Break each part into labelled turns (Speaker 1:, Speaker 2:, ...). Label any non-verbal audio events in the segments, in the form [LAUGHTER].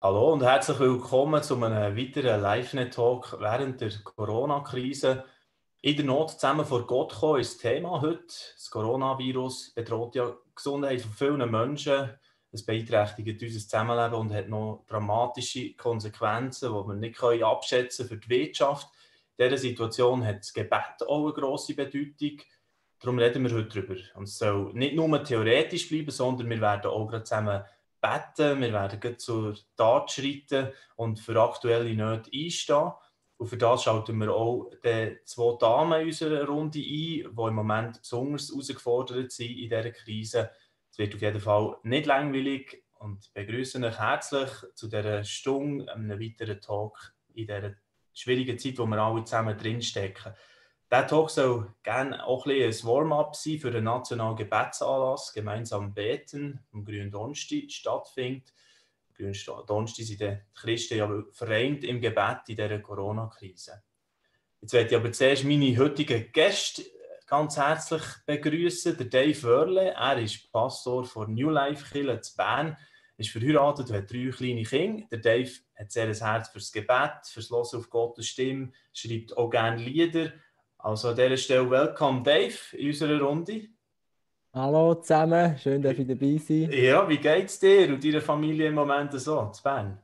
Speaker 1: Hallo und herzlich willkommen zu einem weiteren Live-Net-Talk während der Corona-Krise. In der Not zusammen vor Gott kommen ist das Thema heute. Das Coronavirus bedroht ja die Gesundheit von vielen Menschen. Es beeinträchtigt unser Zusammenleben und hat noch dramatische Konsequenzen, die wir nicht abschätzen können für die Wirtschaft. In dieser Situation hat das Gebet auch eine grosse Bedeutung. Darum reden wir heute darüber. Und es soll nicht nur theoretisch bleiben, sondern wir werden auch gerade zusammen beten, wir werden zur Tat schreiten und für aktuelle Nöte einstehen. Und für das schalten wir auch die zwei Damen in unserer Runde ein, die im Moment besonders herausgefordert sind in dieser Krise. Es wird auf jeden Fall nicht langweilig und begrüße euch herzlich zu dieser Stunde, einem weiteren Talk in dieser schwierigen Zeit, wo wir alle zusammen drinstecken. Der Talk soll gerne auch ein, ein Warm-up sein für den nationalen Gebetsanlass, gemeinsam beten, am grünen Donnerstag stattfindet. Am grünen Donnerstag sind die Christen ja vereint im Gebet in dieser Corona-Krise. Jetzt werde ich aber zuerst meine heutigen Gäste ganz herzlich begrüßen. Der Dave Wörle, er ist Pastor von New Life Kirche zu Bern, ist verheiratet und hat drei kleine Kinder. Der Dave hat sehr ein Herz fürs Gebet, fürs Hören auf Gottes Stimme, schreibt auch gerne Lieder also an dieser Stelle Welcome Dave in unserer Runde.
Speaker 2: Hallo zusammen, schön, dass ich dabei sein.
Speaker 1: Ja, wie geht es dir und deiner Familie im Moment so, zu Bern?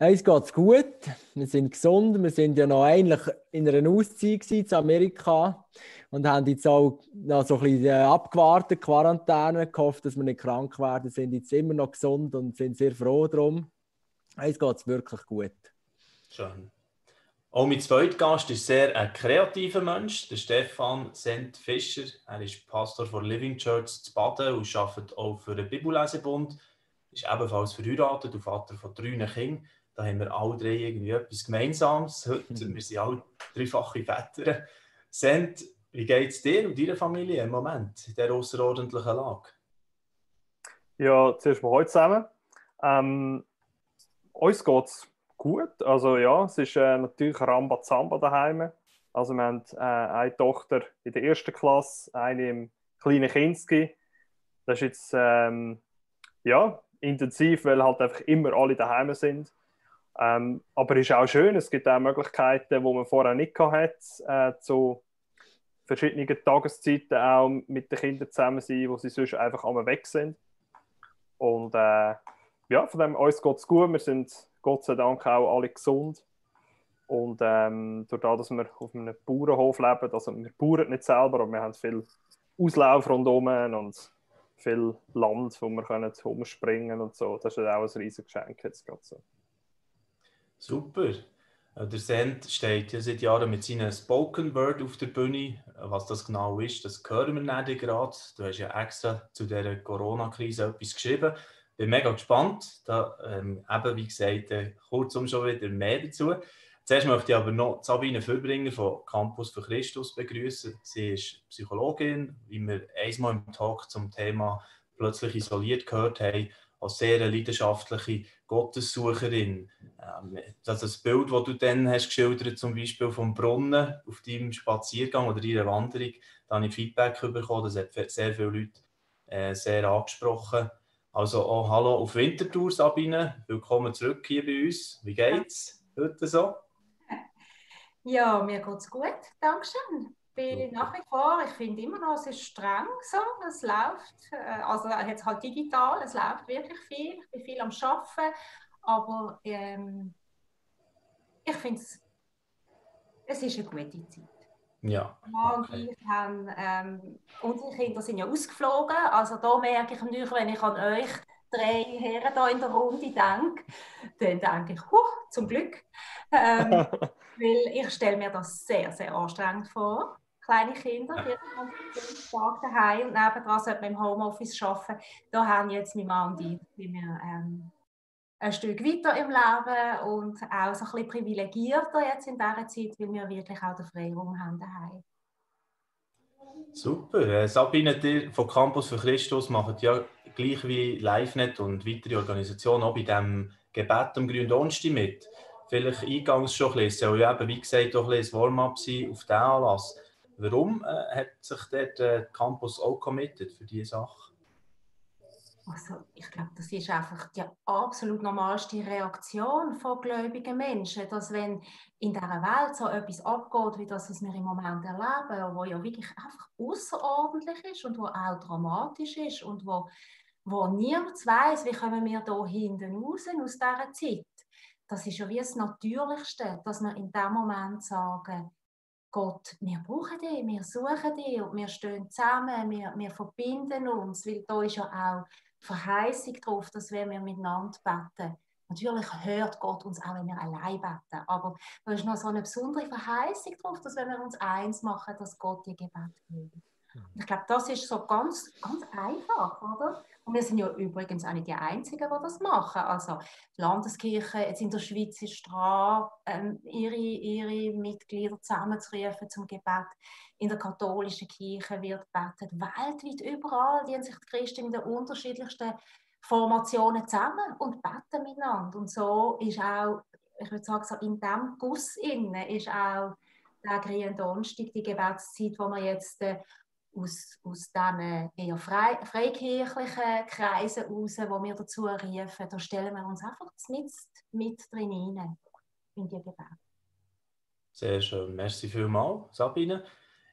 Speaker 2: Hey, es geht gut, wir sind gesund, wir sind ja noch eigentlich in einer Auszeit in Amerika und haben jetzt auch noch so ein bisschen äh, abgewartet, Quarantäne, gehofft, dass wir nicht krank werden, sind jetzt immer noch gesund und sind sehr froh darum. Hey, es geht wirklich gut.
Speaker 1: Schön. Auch mein zweiter Gast ist sehr ein kreativer Mensch, der Stefan Sent Fischer. Er ist Pastor von Living Church zu Baden und arbeitet auch für den Bibellesebund. Ist ebenfalls verheiratet und Vater von drei Kindern. Da haben wir alle drei irgendwie etwas Gemeinsames. Heute, mhm. wir sind alle dreifache Väter. Sent, wie geht es dir und deiner Familie im Moment in dieser außerordentlichen Lage?
Speaker 3: Ja, zuerst mal heute zusammen. Ähm, uns geht es gut. Also ja, es ist äh, natürlich Rambazamba daheim. Also wir haben äh, eine Tochter in der ersten Klasse, eine im kleinen Kinski. Das ist jetzt ähm, ja, intensiv, weil halt einfach immer alle daheim sind. Ähm, aber es ist auch schön, es gibt auch Möglichkeiten, die man vorher nicht hatte, äh, zu verschiedenen Tageszeiten auch mit den Kindern zusammen sein, wo sie sonst einfach einmal weg sind. Und äh, ja, von dem uns geht es gut. Wir sind Gott sei Dank auch alle gesund. Und ähm, durch das, dass wir auf einem Bauernhof leben, also wir bauern nicht selber, aber wir haben viel Auslauf rundherum und viel Land, wo wir können umspringen und so. Das ist auch ein riesiges Geschenk jetzt gerade so.
Speaker 1: Super. Äh, der Send steht ja seit Jahren mit seinem Spoken Word auf der Bühne. Was das genau ist, das hören wir nicht gerade. Du hast ja extra zu dieser Corona-Krise etwas geschrieben bin mega gespannt. Da, ähm, eben, wie gesagt, äh, kurzum schon wieder mehr dazu. Zuerst möchte ich aber noch Sabine Fürbringer von Campus für Christus begrüßen. Sie ist Psychologin, wie wir einmal im Talk zum Thema plötzlich isoliert gehört haben, als sehr leidenschaftliche Gottessucherin. Ähm, das, das Bild, das du dann hast geschildert, zum Beispiel vom Brunnen auf deinem Spaziergang oder deiner Wanderung, da habe ich Feedback bekommen. Das hat sehr viele Leute äh, sehr angesprochen. Also auch Hallo auf Winterthur, Sabine. Willkommen zurück hier bei uns. Wie geht's heute so? [LAUGHS]
Speaker 4: Ja, mir geht's gut. Dankeschön. Bin nach wie vor, ich finde immer noch, es ist streng so. Es läuft, äh, also jetzt halt digital, es läuft wirklich viel. Ich bin viel am Arbeiten, aber ähm, ich finde es, es ist eine gute Zeit.
Speaker 1: Ja.
Speaker 4: Okay. Und haben, ähm, unsere Kinder sind ja ausgeflogen. Also da merke ich natürlich, wenn ich an euch drei Herren hier in der Runde denke, dann denke ich, huh, zum Glück. Ähm, [LAUGHS] weil ich stelle mir das sehr, sehr anstrengend vor. Kleine Kinder, die sind Tag daheim und nebenan sollte man im Homeoffice arbeiten. Da haben jetzt mein Mann und ich, wie wir ähm, ein Stück weiter im Leben und auch so ein bisschen privilegierter jetzt in dieser Zeit, weil wir wirklich auch den Freiraum haben daheim.
Speaker 1: Super. Äh, Sabine, ihr von Campus für Christus macht ja gleich wie LiveNet und weitere Organisationen auch bei diesem Gebet am grünen Donnerstag mit. Vielleicht eingangs schon ein bisschen, soll ja eben, wie gesagt, auch ein, ein Warm-up sein auf diesen Anlass. Warum äh, hat sich der Campus auch committed für diese Sache?
Speaker 4: Also ich glaube, das ist einfach die absolut normalste Reaktion von gläubigen Menschen, dass wenn in dieser Welt so etwas abgeht, wie das, was wir im Moment erleben, wo ja wirklich einfach außerordentlich ist und wo auch dramatisch ist und wo, wo niemand weiß, wie kommen wir da hinten raus aus dieser Zeit. Das ist ja wie das Natürlichste, dass wir in dem Moment sagen, Gott, wir brauchen dich, wir suchen dich und wir stehen zusammen, wir, wir verbinden uns, weil da ist ja auch Verheißung drauf, dass wenn wir miteinander beten, natürlich hört Gott uns auch, wenn wir allein beten, aber da ist noch so eine besondere Verheißung drauf, dass wenn wir uns eins machen, dass Gott ihr Gebet hört. Ich glaube, das ist so ganz, ganz einfach, oder? Und wir sind ja übrigens auch nicht die Einzigen, die das machen. Also die Landeskirche jetzt in der Schweiz ist dran, ähm, ihre, ihre Mitglieder zusammenzurufen zum Gebet. In der katholischen Kirche wird gebetet. Weltweit überall dienen sich die Christen in den unterschiedlichsten Formationen zusammen und beten miteinander. Und so ist auch, ich würde sagen, so in diesem Guss innen ist auch der Grünen Donnerstag, die Gebetszeit, wo wir jetzt äh, aus, aus diesen eher frei, freikirchlichen Kreisen heraus, wo wir dazu rufen, da stellen wir uns einfach mit, mit drin rein in die Gebet.
Speaker 1: Sehr schön. Merci vielmals, Sabine.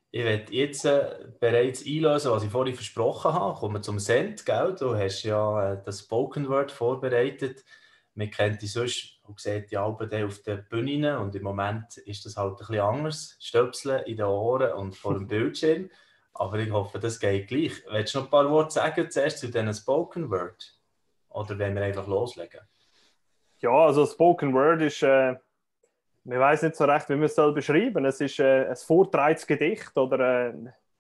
Speaker 1: Ich werde jetzt äh, bereits einlösen, was ich vorhin versprochen habe. Kommen wir zum Send, gell? Du hast ja äh, das Spoken Word vorbereitet. Man kennt die sonst und sieht die Alben auf den Bühnen und im Moment ist das halt ein bisschen anders. Stöpseln in den Ohren und vor dem [LAUGHS] Bildschirm. Aber ich hoffe, das geht gleich. Willst du noch ein paar Worte sagen zuerst zu diesen Spoken Word? Oder wollen wir einfach loslegen?
Speaker 3: Ja, also Spoken Word ist, äh, man weiß nicht so recht, wie man es beschreiben soll. Es ist äh, ein vortrages Gedicht oder äh,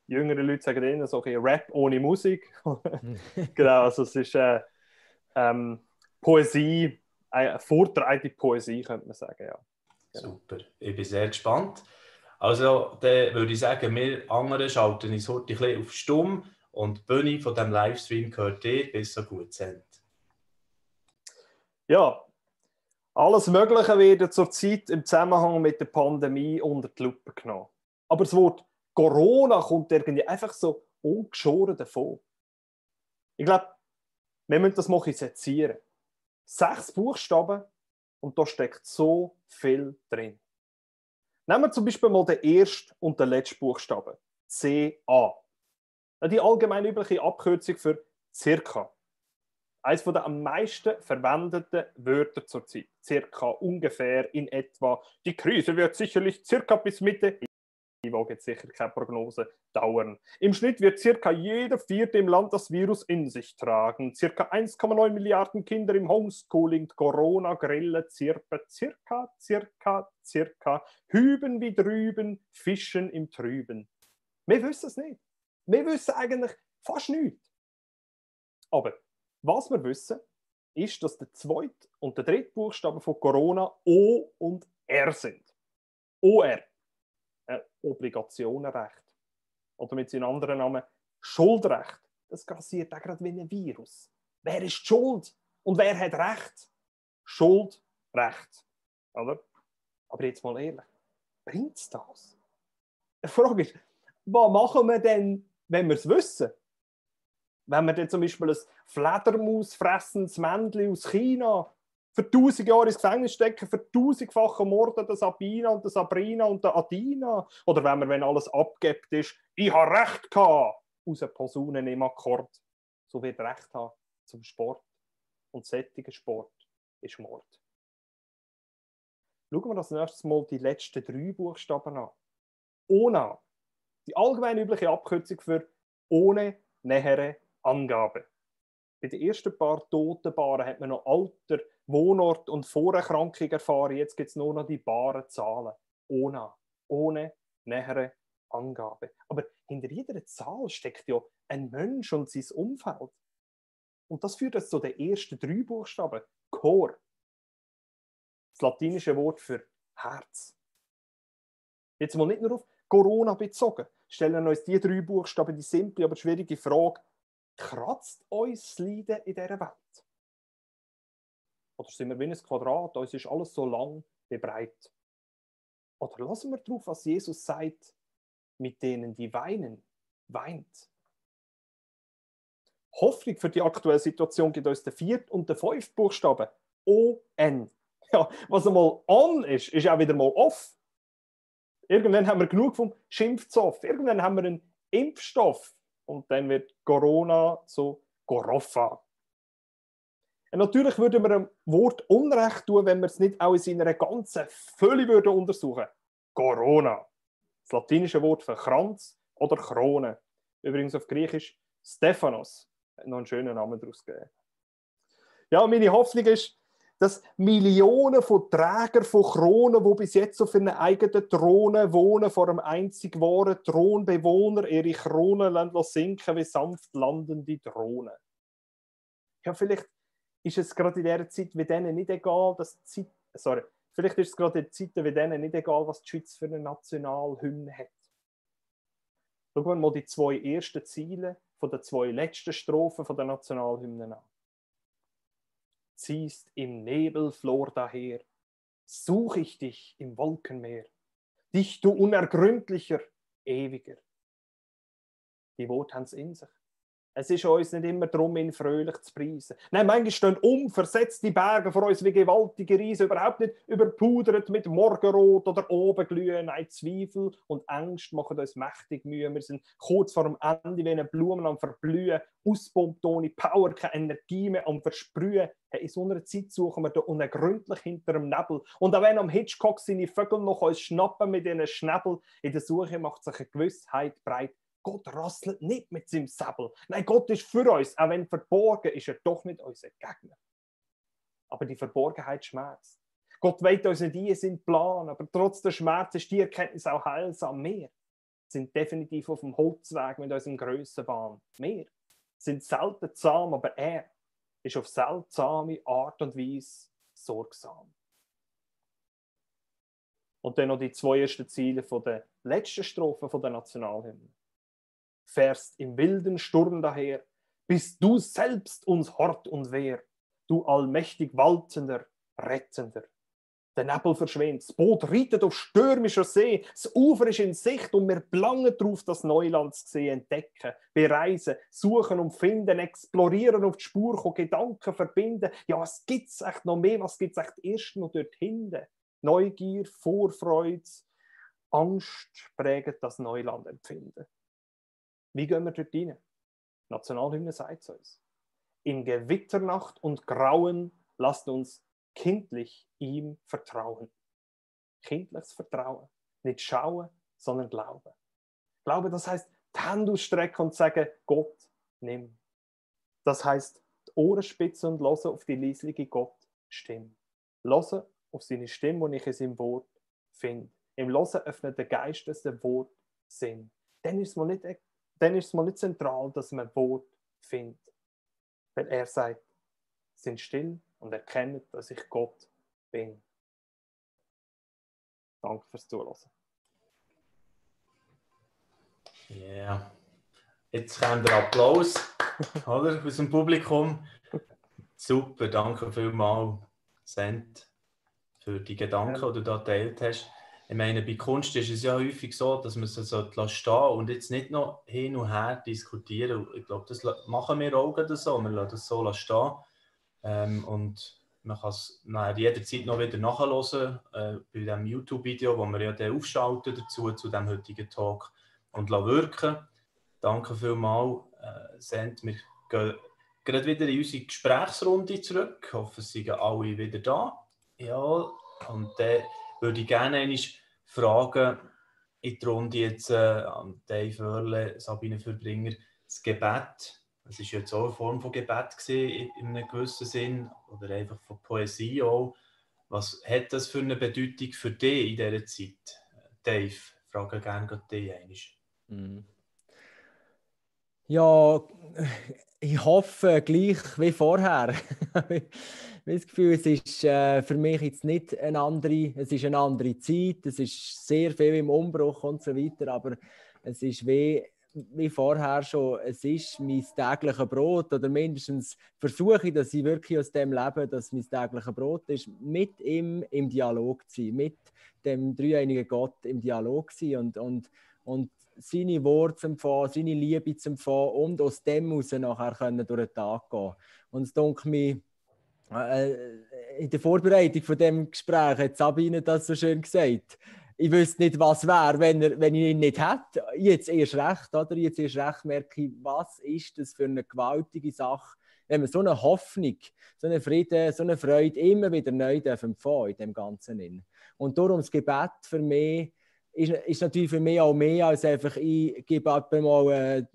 Speaker 3: jüngere Leute sagen ihnen so ein Rap ohne Musik. [LAUGHS] genau, also es ist äh, ähm, Poesie, eine vortragende Poesie, könnte man sagen, ja.
Speaker 1: Genau. Super, ich bin sehr gespannt. Also, dann würde ich sagen, wir anderen schalten uns heute ein bisschen auf Stumm und die Bühne von diesem Livestream gehört dir, bis so gut sind.
Speaker 3: Ja, alles Mögliche wird zurzeit im Zusammenhang mit der Pandemie unter die Lupe genommen. Aber das Wort Corona kommt irgendwie einfach so ungeschoren davon. Ich glaube, wir müssen das mal sezieren. Sechs Buchstaben und da steckt so viel drin. Nehmen wir zum Beispiel mal den ersten und den letzten Buchstaben. CA. Die allgemein übliche Abkürzung für circa. Eines der am meisten verwendeten Wörter zurzeit. Circa, ungefähr, in etwa. Die Krise wird sicherlich circa bis Mitte ich wage jetzt sicher keine Prognose, dauern. Im Schnitt wird circa jeder Vierte im Land das Virus in sich tragen. Circa 1,9 Milliarden Kinder im Homeschooling, Corona-Grille, Zirpe, circa, circa, circa, hüben wie drüben, fischen im Trüben. Wir wissen es nicht. Wir wissen eigentlich fast nichts. Aber was wir wissen, ist, dass der zweite und der dritte Buchstabe von Corona O und R sind. OR äh, Obligationenrecht. Oder mit seinem anderen Namen Schuldrecht. Das grassiert auch gerade wie ein Virus. Wer ist die Schuld? Und wer hat Recht? Schuldrecht. Oder? Aber jetzt mal ehrlich, bringt es das? Die Frage ist, was machen wir denn, wenn wir es wissen? Wenn wir dann zum Beispiel ein Fledermausfressendes Männchen aus China für tausend Jahre ins Gefängnis stecken, für tausendfache Morde der Sabina und der Sabrina und der Adina. Oder wenn man, wenn alles abgibt ist, ich habe Recht gehabt, aus Posaunen im Akkord. So wird Recht haben zum Sport. Und sättiger Sport ist Mord. Schauen wir als nächstes mal die letzten drei Buchstaben an. ONA. Die allgemein übliche Abkürzung für ohne nähere Angabe. Bei den ersten paar Totenbaren hat man noch Alter, Wohnort und Vorerkrankung erfahren. Jetzt gibt es nur noch die baren Zahlen. Ohne, ohne nähere Angabe. Aber hinter jeder Zahl steckt ja ein Mensch und sein Umfeld. Und das führt uns zu den ersten drei Buchstaben. Chor. Das latinische Wort für Herz. Jetzt mal nicht nur auf Corona bezogen. Stellen uns die drei Buchstaben die simple, aber schwierige Frage: Kratzt uns das Leiden in dieser Welt? Oder sind wir wie ein Quadrat, uns ist alles so lang wie breit? Oder lassen wir drauf, was Jesus sagt, mit denen, die weinen, weint. Hoffnung für die aktuelle Situation gibt uns der vierte und der fünfte Buchstabe. O-N. Ja, was einmal on ist, ist auch wieder mal off. Irgendwann haben wir genug vom Schimpfzoff. Irgendwann haben wir einen Impfstoff. Und dann wird Corona zu Goroffa. Natürlich würde man einem Wort Unrecht tun, wenn wir es nicht auch in seiner ganzen Fülle würde untersuchen. Corona. Das latinische Wort für Kranz oder Krone. Übrigens auf Griechisch Stephanos. Noch einen schönen Namen daraus gegeben. Ja, meine Hoffnung ist, dass Millionen von Trägern von Kronen, die bis jetzt auf ihren eigenen Thronen wohnen, vor einem einzig wahren Thronbewohner, ihre Kronen sinken wie sanft landende Drohnen. Ja, vielleicht ist es gerade in dieser Zeit wie denen nicht egal, dass Zeit, sorry, vielleicht ist es gerade in Zeiten wie denen nicht egal, was die Schweiz für eine Nationalhymne hat. Schauen wir mal die zwei ersten Ziele von den zwei letzten Strophen von der Nationalhymne an ziehst im Nebelflor daher, such ich dich im Wolkenmeer, dich du unergründlicher, ewiger. Die Worte haben es in sich. Es ist uns nicht immer darum, ihn fröhlich zu preisen. Nein, manchmal stehen umversetzte Berge vor uns wie gewaltige Riesen, überhaupt nicht überpudert mit Morgenrot oder Obenglühen. Nein, Zweifel und Angst machen uns mächtig Mühe. Wir sind kurz vor dem Ende, wie eine Blumen am Verblühen, auspumpt ohne Power, keine Energie mehr am Versprühen. In so einer Zeit suchen wir da unergründlich hinter dem Nebel. Und auch wenn am Hitchcock seine Vögel noch uns schnappen mit ihren Schnäbel, in der Suche macht sich eine Gewissheit breit Gott rasselt nicht mit seinem Säbel. Nein, Gott ist für uns, auch wenn verborgen ist er doch nicht unser Gegner. Aber die Verborgenheit schmerzt. Gott weht uns nicht in seinen Plan, aber trotz der Schmerz ist die Erkenntnis auch heilsam. Wir sind definitiv auf dem Holzweg mit unserem Grössenbahn. Wir sind selten zahm, aber er ist auf seltsame Art und Weise sorgsam. Und dann noch die zwei ersten Ziele von der letzten Strophe von der Nationalhymne fährst im wilden Sturm daher, bist du selbst uns Hort und Wehr, du allmächtig waltender, rettender. Der Nebel verschwindet, das Boot reitet auf stürmischer See, das Ufer ist in Sicht und wir plangen darauf, das Neuland zu sehen, entdecken, bereisen, suchen und finden, explorieren auf die Spur, kommen, Gedanken verbinden. Ja, was gibt es echt noch mehr? Was gibt es echt erst noch dort hinten? Neugier, Vorfreude, Angst prägen das Neuland empfinden. Wie gehen wir dort rein? Nationalhymne sagt es uns. In Gewitternacht und Grauen lasst uns kindlich ihm vertrauen. Kindliches Vertrauen. Nicht schauen, sondern glauben. Glaube, das heißt, die Hände ausstrecken und sagen, Gott, nimm. Das heißt, die Ohren spitzen und hören auf die leisliche Gott Stimme. Hören auf seine Stimme, die ich in seinem Wort finde. Im Hören öffnet der Geist des Wort Sinn. Dann ist es nicht dann ist es mal nicht zentral, dass man Wort findet. Weil er sagt, sind still und erkennen, dass ich Gott bin. Danke fürs Zuhören.
Speaker 1: Ja. Yeah. Jetzt kommt der Applaus [LAUGHS] oder, aus dem Publikum. Super, danke vielmals, Sent, für die Gedanken, die du da geteilt hast ich meine, bei Kunst ist es ja häufig so, dass man es so stehen und jetzt nicht noch hin und her diskutieren. Ich glaube, das machen wir auch so. Wir lassen das so stehen. Ähm, und man kann es jederzeit noch wieder nachhören äh, bei dem YouTube-Video, wo wir ja dann aufschalten dazu, zu dem heutigen Talk und wirken. Danke vielmals, äh, Send. Wir gehen gerade wieder in unsere Gesprächsrunde zurück. Ich hoffe, es sind alle wieder da. Ja, und dann äh, würde ich gerne einmal fragen, in die Runde jetzt äh, an Dave Wörle, Sabine Verbringer, das Gebet. Es war jetzt auch eine Form von Gebet gewesen, in einem gewissen Sinn oder einfach von Poesie auch. Was hat das für eine Bedeutung für dich in dieser Zeit? Dave, frage gerne dich einmal. Mhm.
Speaker 2: Ja, ich hoffe gleich wie vorher. [LAUGHS] das Gefühl, es ist äh, für mich jetzt nicht eine andere, es ist eine andere Zeit, es ist sehr viel im Umbruch und so weiter, aber es ist wie, wie vorher schon, es ist mein tägliches Brot oder mindestens versuche ich, dass ich wirklich aus dem lebe, dass mein tägliches Brot ist, mit ihm im Dialog zu sein, mit dem dreieinigen Gott im Dialog zu sein und, und, und seine Worte zu empfangen, seine Liebe zu empfangen und aus dem heraus nachher können durch den Tag gehen Und es denke mir, äh, in der Vorbereitung von dem Gespräch hat Sabine das so schön gesagt. Ich wüsste nicht, was wäre, wenn, er, wenn ich ihn nicht hätte. Jetzt erst recht, oder? Jetzt erst recht merke ich, was ist das für eine gewaltige Sache, wenn man so eine Hoffnung, so eine Frieden, so eine Freude immer wieder neu empfangen in dem Ganzen. Und darum das Gebet für mich ist, ist natürlich für mich auch mehr als einfach, ich gebe mal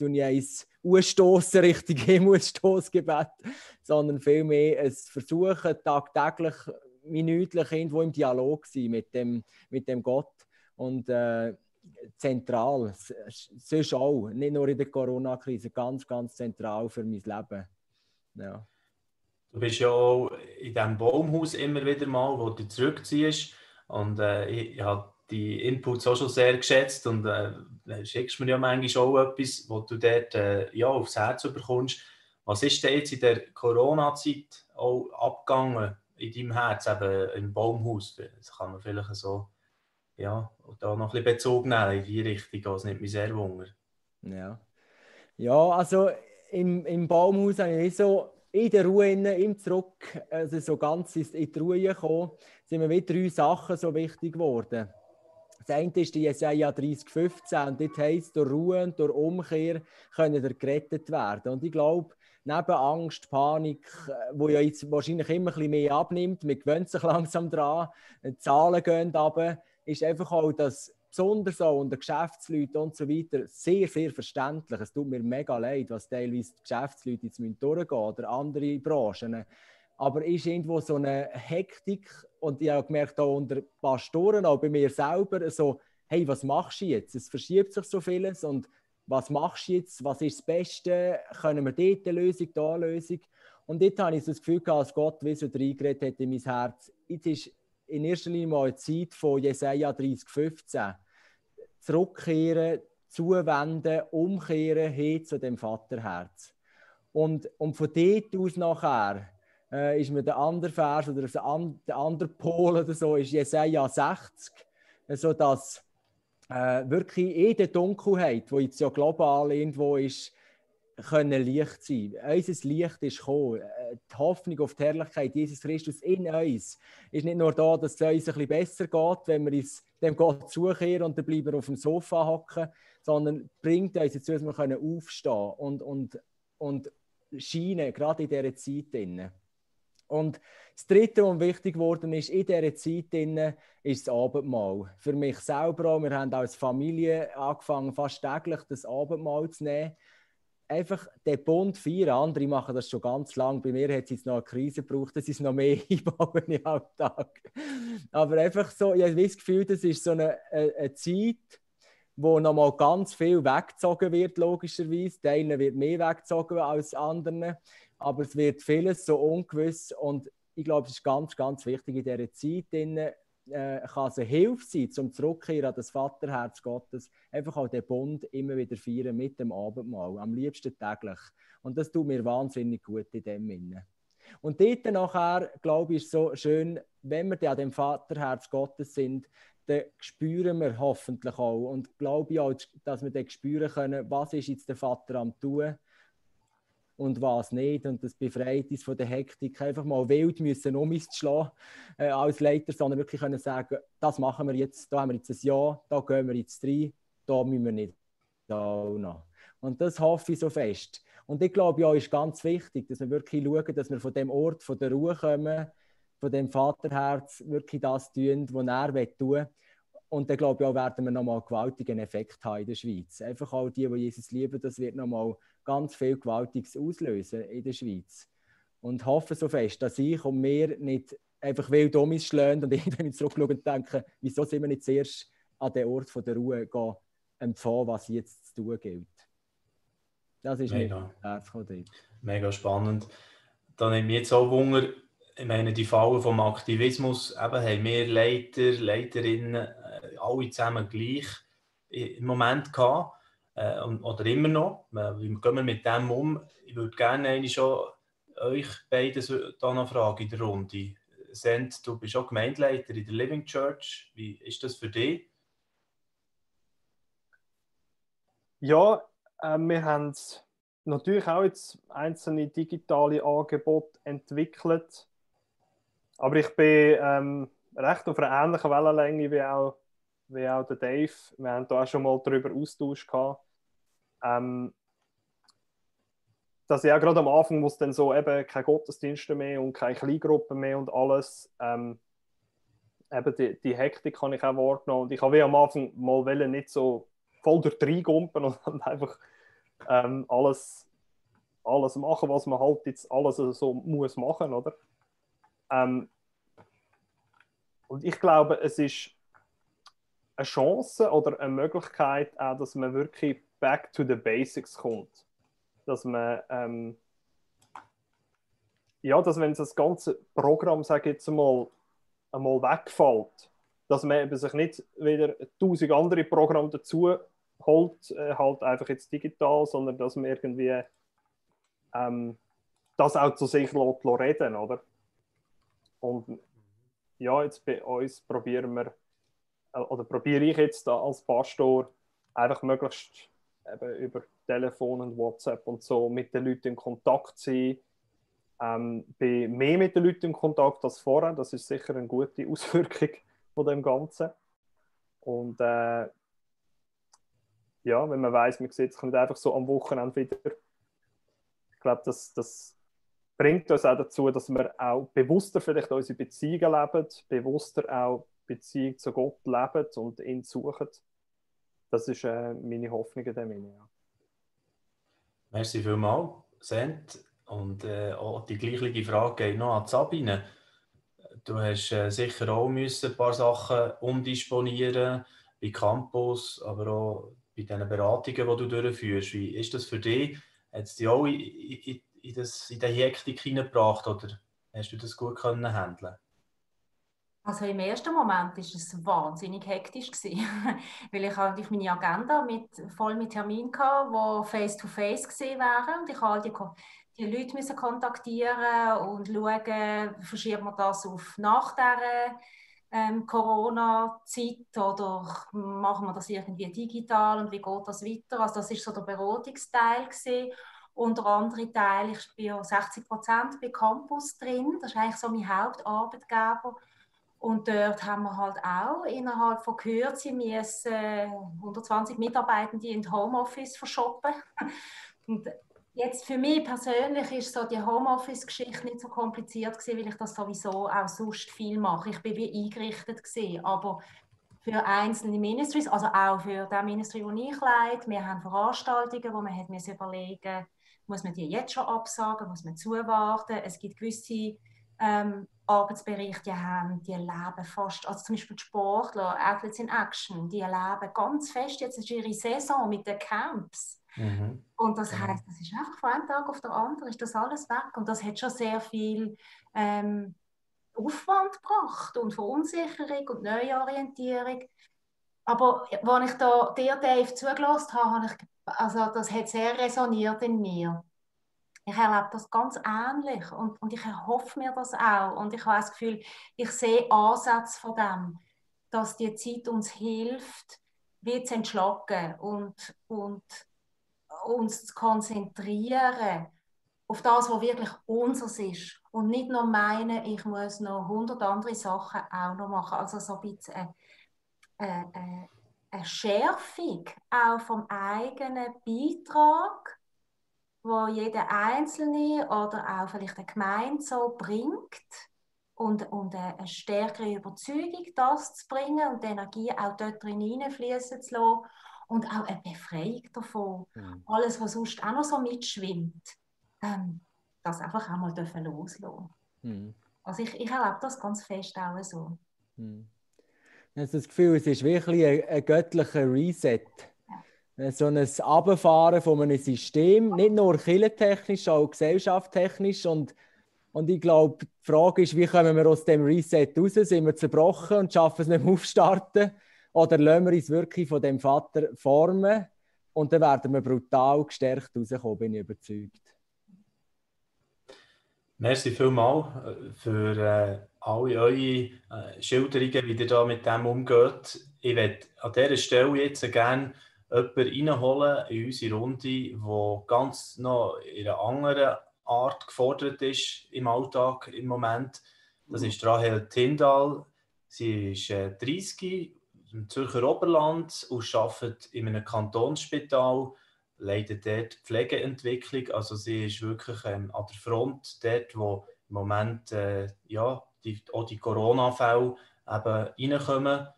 Speaker 2: äh, eins ausstoßen, [LAUGHS] richtig Himmelsstoßgebet, sondern vielmehr ein Versuchen, tagtäglich, minütlich irgendwo im Dialog sein mit dem, mit dem Gott. Und äh, zentral, sonst auch, nicht nur in der Corona-Krise, ganz, ganz zentral für mein Leben. Ja.
Speaker 1: Du bist ja auch in diesem Baumhaus immer wieder mal, wo du zurückziehst. Und äh, ich, ich habe die Inputs auch schon sehr geschätzt und äh, schickst mir ja manchmal auch etwas, wo du dort äh, ja, aufs Herz bekommst. Was ist denn jetzt in der Corona-Zeit auch abgegangen in deinem Herz, eben im Baumhaus? Das kann man vielleicht so, ja, da noch ein bisschen Bezug nehmen in die Richtung, das nimmt mich sehr wunder.
Speaker 2: Ja, ja also im, im Baumhaus habe ich so in der Ruhe, im Zurück, also so ganz in die Ruhe gekommen, sind mir wieder drei Sachen so wichtig geworden. Das eine ist die Jesaja 30,15 und dort heisst, durch Ruhe und durch Umkehr können wir gerettet werden. Und ich glaube, neben Angst, Panik, äh, wo ja jetzt wahrscheinlich immer ein bisschen mehr abnimmt, man gewöhnt sich [LAUGHS] langsam dran, die Zahlen gehen runter, ist einfach auch das besonders auch unter Geschäftsleuten und so weiter sehr, sehr verständlich. Es tut mir mega leid, was teilweise die Geschäftsleute jetzt durchgehen oder andere Branchen aber ist irgendwo so eine Hektik und ich habe gemerkt, auch unter Pastoren, auch bei mir selber, so, hey, was machst du jetzt? Es verschiebt sich so vieles und was machst du jetzt? Was ist das Beste? Können wir dort eine Lösung, da eine Lösung? Und dort habe ich so das Gefühl gehabt, dass Gott wie so reingeredet hat in mein Herz. Jetzt ist in erster Linie mal eine Zeit von Jesaja 30,15. Zurückkehren, zuwenden, umkehren hin zu dem Vaterherz. Und, und von dort aus nachher äh, ist mir der andere Vers oder der andere Pol oder so, ist Jesaja 60, so dass äh, wirklich in der Dunkelheit, wo jetzt ja global irgendwo ist, können Licht sein. Unser Licht ist gekommen. Äh, die Hoffnung auf die Herrlichkeit Jesus Christus in uns ist nicht nur da, dass es uns ein bisschen besser geht, wenn wir uns dem Gott zukehren und dann bleiben wir auf dem Sofa hocken, sondern bringt uns dazu, dass wir aufstehen und, und, und scheinen, gerade in dieser Zeit. Drin. Und das Dritte, was wichtig geworden ist in dieser Zeit, ist das Abendmahl. Für mich selber auch. Wir haben als Familie angefangen, fast täglich das Abendmahl zu nehmen. Einfach den Bund feiern. Andere machen das schon ganz lang. Bei mir hat es jetzt noch eine Krise gebraucht, ich es noch mehr [LAUGHS] einbauen im Alltag. Aber einfach so, ich habe das Gefühl, das ist so eine, eine Zeit, wo nochmal ganz viel weggezogen wird, logischerweise. Teilen wird mehr weggezogen als anderen aber es wird vieles so ungewiss und ich glaube, es ist ganz, ganz wichtig in dieser Zeit, drin, äh, kann es eine Hilfe sein, zum Zurückkehren an das Vaterherz Gottes, einfach auch den Bund immer wieder feiern mit dem Abendmahl, am liebsten täglich. Und das tut mir wahnsinnig gut in dem Sinne. Und dort nachher, glaube ich, ist so schön, wenn wir an dem Vaterherz Gottes sind, dann spüren wir hoffentlich auch und glaube ich auch, dass wir dann spüren können, was ist jetzt der Vater am tun und was nicht. Und das befreit uns von der Hektik, einfach mal wild müssen um uns zu schlagen äh, als Leiter, sondern wirklich können sagen, das machen wir jetzt, da haben wir jetzt ein Ja, da gehen wir jetzt rein, da müssen wir nicht da noch. Und das hoffe ich so fest. Und ich glaube, ja, ist ganz wichtig, dass wir wirklich schauen, dass wir von dem Ort, von der Ruhe kommen, von dem Vaterherz wirklich das tun, was er tun will. Und dann glaube ich auch, werden wir nochmal einen gewaltigen Effekt haben in der Schweiz. Einfach auch die, die Jesus lieben, das wird nochmal ganz viel Gewaltiges auslösen in der Schweiz. Und hoffe so fest, dass ich und mir nicht einfach wild um uns schlagen und [LAUGHS] irgendwann zurückschauen und denken, wieso sind wir nicht zuerst an den Ort von der Ruhe gehen, empfangen, was jetzt zu tun gilt. Das ist Mega.
Speaker 1: mir Mega spannend. Dann nimmt mich jetzt auch Wunder, ich meine, die Fallen vom Aktivismus, eben haben wir Leiter, Leiterinnen, äh, alle zusammen gleich im Moment gehabt äh, oder immer noch. Wie gehen wir mit dem um? Ich würde gerne schon euch beide da noch fragen in der Runde. Send, du bist auch Gemeindeleiter in der Living Church. Wie ist das für dich?
Speaker 3: Ja, äh, wir haben natürlich auch jetzt einzelne digitale Angebote entwickelt. Aber ich bin ähm, recht auf einer ähnlichen Wellenlänge wie auch, wie auch der Dave. Wir haben da auch schon mal darüber austauscht. Ähm, dass ich auch gerade am Anfang, wo dann so eben keine Gottesdienste mehr und keine Kleingruppen mehr und alles, ähm, eben die, die Hektik kann ich auch wahrgenommen. Und ich habe wie am Anfang mal wollen, nicht so voll durch drei Gumpen und [LAUGHS] dann einfach ähm, alles, alles machen, was man halt jetzt alles so muss machen, oder? Ähm, und ich glaube, es ist eine Chance oder eine Möglichkeit auch, dass man wirklich back to the basics kommt. Dass man ähm, ja, dass wenn das ganze Programm, sage ich jetzt mal, einmal wegfällt, dass man eben sich nicht wieder tausend andere Programme dazu holt, äh, halt einfach jetzt digital, sondern dass man irgendwie ähm, das auch zu sich lässt, reden oder? Und ja, jetzt bei uns probieren wir, äh, oder probiere ich jetzt da als Pastor einfach möglichst eben über Telefon und WhatsApp und so mit den Leuten in Kontakt zu sein. Ähm, bin mehr mit den Leuten in Kontakt als vorher. Das ist sicher eine gute [LAUGHS] Auswirkung von dem Ganzen. Und äh, ja, wenn man weiß, man sieht sich nicht einfach so am Wochenende wieder. Ich glaube, das, das bringt uns auch dazu, dass wir auch bewusster vielleicht unsere Beziehungen leben, bewusster auch Beziehung zu Gott leben und ihn suchen. Das ist äh, meine Hoffnung in dem Sinne. Ja.
Speaker 1: Merci vielmals, Sent. Und äh, auch die gleiche Frage geht noch an Sabine. Du hast äh, sicher auch müssen ein paar Sachen umdisponieren bei Campus, aber auch bei den Beratungen, die du durchführst. Wie ist das für dich? Hat es dich auch in, in, in, das, in die Hektik hineingebracht oder hast du das gut können handeln
Speaker 4: also im ersten Moment war es wahnsinnig hektisch [LAUGHS] weil ich natürlich meine Agenda mit, voll mit Terminen hatte, die face-to-face gesehen wären und ich all die, die Leute müssen kontaktieren und schauen, verschieben wir das auf nach der ähm, Corona-Zeit oder machen wir das irgendwie digital und wie geht das weiter? Also das ist so der Beratungsteil gewesen. Und der andere Teil, ich bin 60 Prozent bei Campus drin, das ist eigentlich so mein Hauptarbeitgeber. Und dort haben wir halt auch innerhalb von Kürze müssen 120 Mitarbeitende in Homeoffice verschoppen. [LAUGHS] Und jetzt für mich persönlich ist so die Homeoffice-Geschichte nicht so kompliziert gewesen, weil ich das sowieso auch sonst viel mache. Ich bin wie eingerichtet gewesen, aber für einzelne Ministries, also auch für das Ministry, das ich leite, wir haben Veranstaltungen, wo man hat überlegen muss man die jetzt schon absagen, muss man zuwarten. Es gibt gewisse ähm, Arbeitsbereiche, die haben, die leben fast, also zum Beispiel die Sportler, Athletes in Action, die leben ganz fest, jetzt ist ihre Saison mit den Camps. Mhm. Und das heißt, das ist einfach von einem Tag auf den anderen, ist das alles weg. Und das hat schon sehr viel ähm, Aufwand gebracht und Verunsicherung und Neuorientierung. Aber als ich da dir, Dave, zugelassen habe, habe ich, also das hat sehr resoniert in mir. Ich erlebe das ganz ähnlich und, und ich erhoffe mir das auch. Und ich habe das Gefühl, ich sehe Ansätze von dem, dass die Zeit uns hilft, wie zu entschlacken und, und uns zu konzentrieren auf das, was wirklich unseres ist. Und nicht nur meinen, ich muss noch hundert andere Sachen auch noch machen. Also so ein bisschen eine, eine, eine Schärfung auch vom eigenen Beitrag, wo jeder Einzelne oder auch vielleicht eine Gemeinde so bringt und, und eine stärkere Überzeugung, das zu bringen und die Energie auch dort drin hineinfließen zu lassen und auch eine Befreiung davon. Mhm. Alles, was sonst auch noch so mitschwimmt, ähm, das einfach auch mal dürfen loslassen. Mhm. Also ich, ich erlebe das ganz fest auch so. Mhm.
Speaker 2: Ich habe das Gefühl, es ist wirklich ein, ein göttlicher Reset. So ein Abfahren von einem System, nicht nur kirchentechnisch, auch gesellschaftstechnisch. Und, und ich glaube, die Frage ist, wie kommen wir aus dem Reset raus? Sind wir zerbrochen und schaffen es nicht mehr aufstarten? Oder lassen wir uns wirklich von dem Vater formen und dann werden wir brutal gestärkt rauskommen, bin ich überzeugt.
Speaker 1: Merci vielmals für äh, alle eure äh, Schilderungen, wie ihr da mit dem umgeht. Ich werde an dieser Stelle jetzt gerne jemanden reinholen in unsere Runde, der ganz noch in einer anderen Art gefordert ist im Alltag im Moment. Das ist Rahel Tindal. Sie ist 30 äh, im Zürcher Oberland und arbeitet in einem Kantonsspital, leitet dort Pflegeentwicklung. Also sie ist wirklich ähm, an der Front dort, wo im Moment äh, ja, die, auch die Corona-Fälle reinkommen.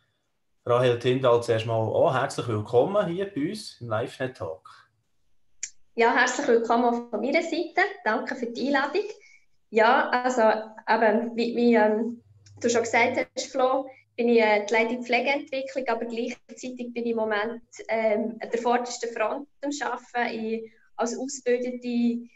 Speaker 1: Rahel Tindal, zuerst mal oh, herzlich willkommen hier bei uns im LiveNet-Talk.
Speaker 5: Ja, herzlich willkommen von meiner Seite. Danke für die Einladung. Ja, also eben, wie, wie ähm, du schon gesagt hast, Flo, bin ich äh, die Leitung Pflegeentwicklung, aber gleichzeitig bin ich im Moment ähm, an der vordersten Front am Arbeiten. Ich, als ausgebildete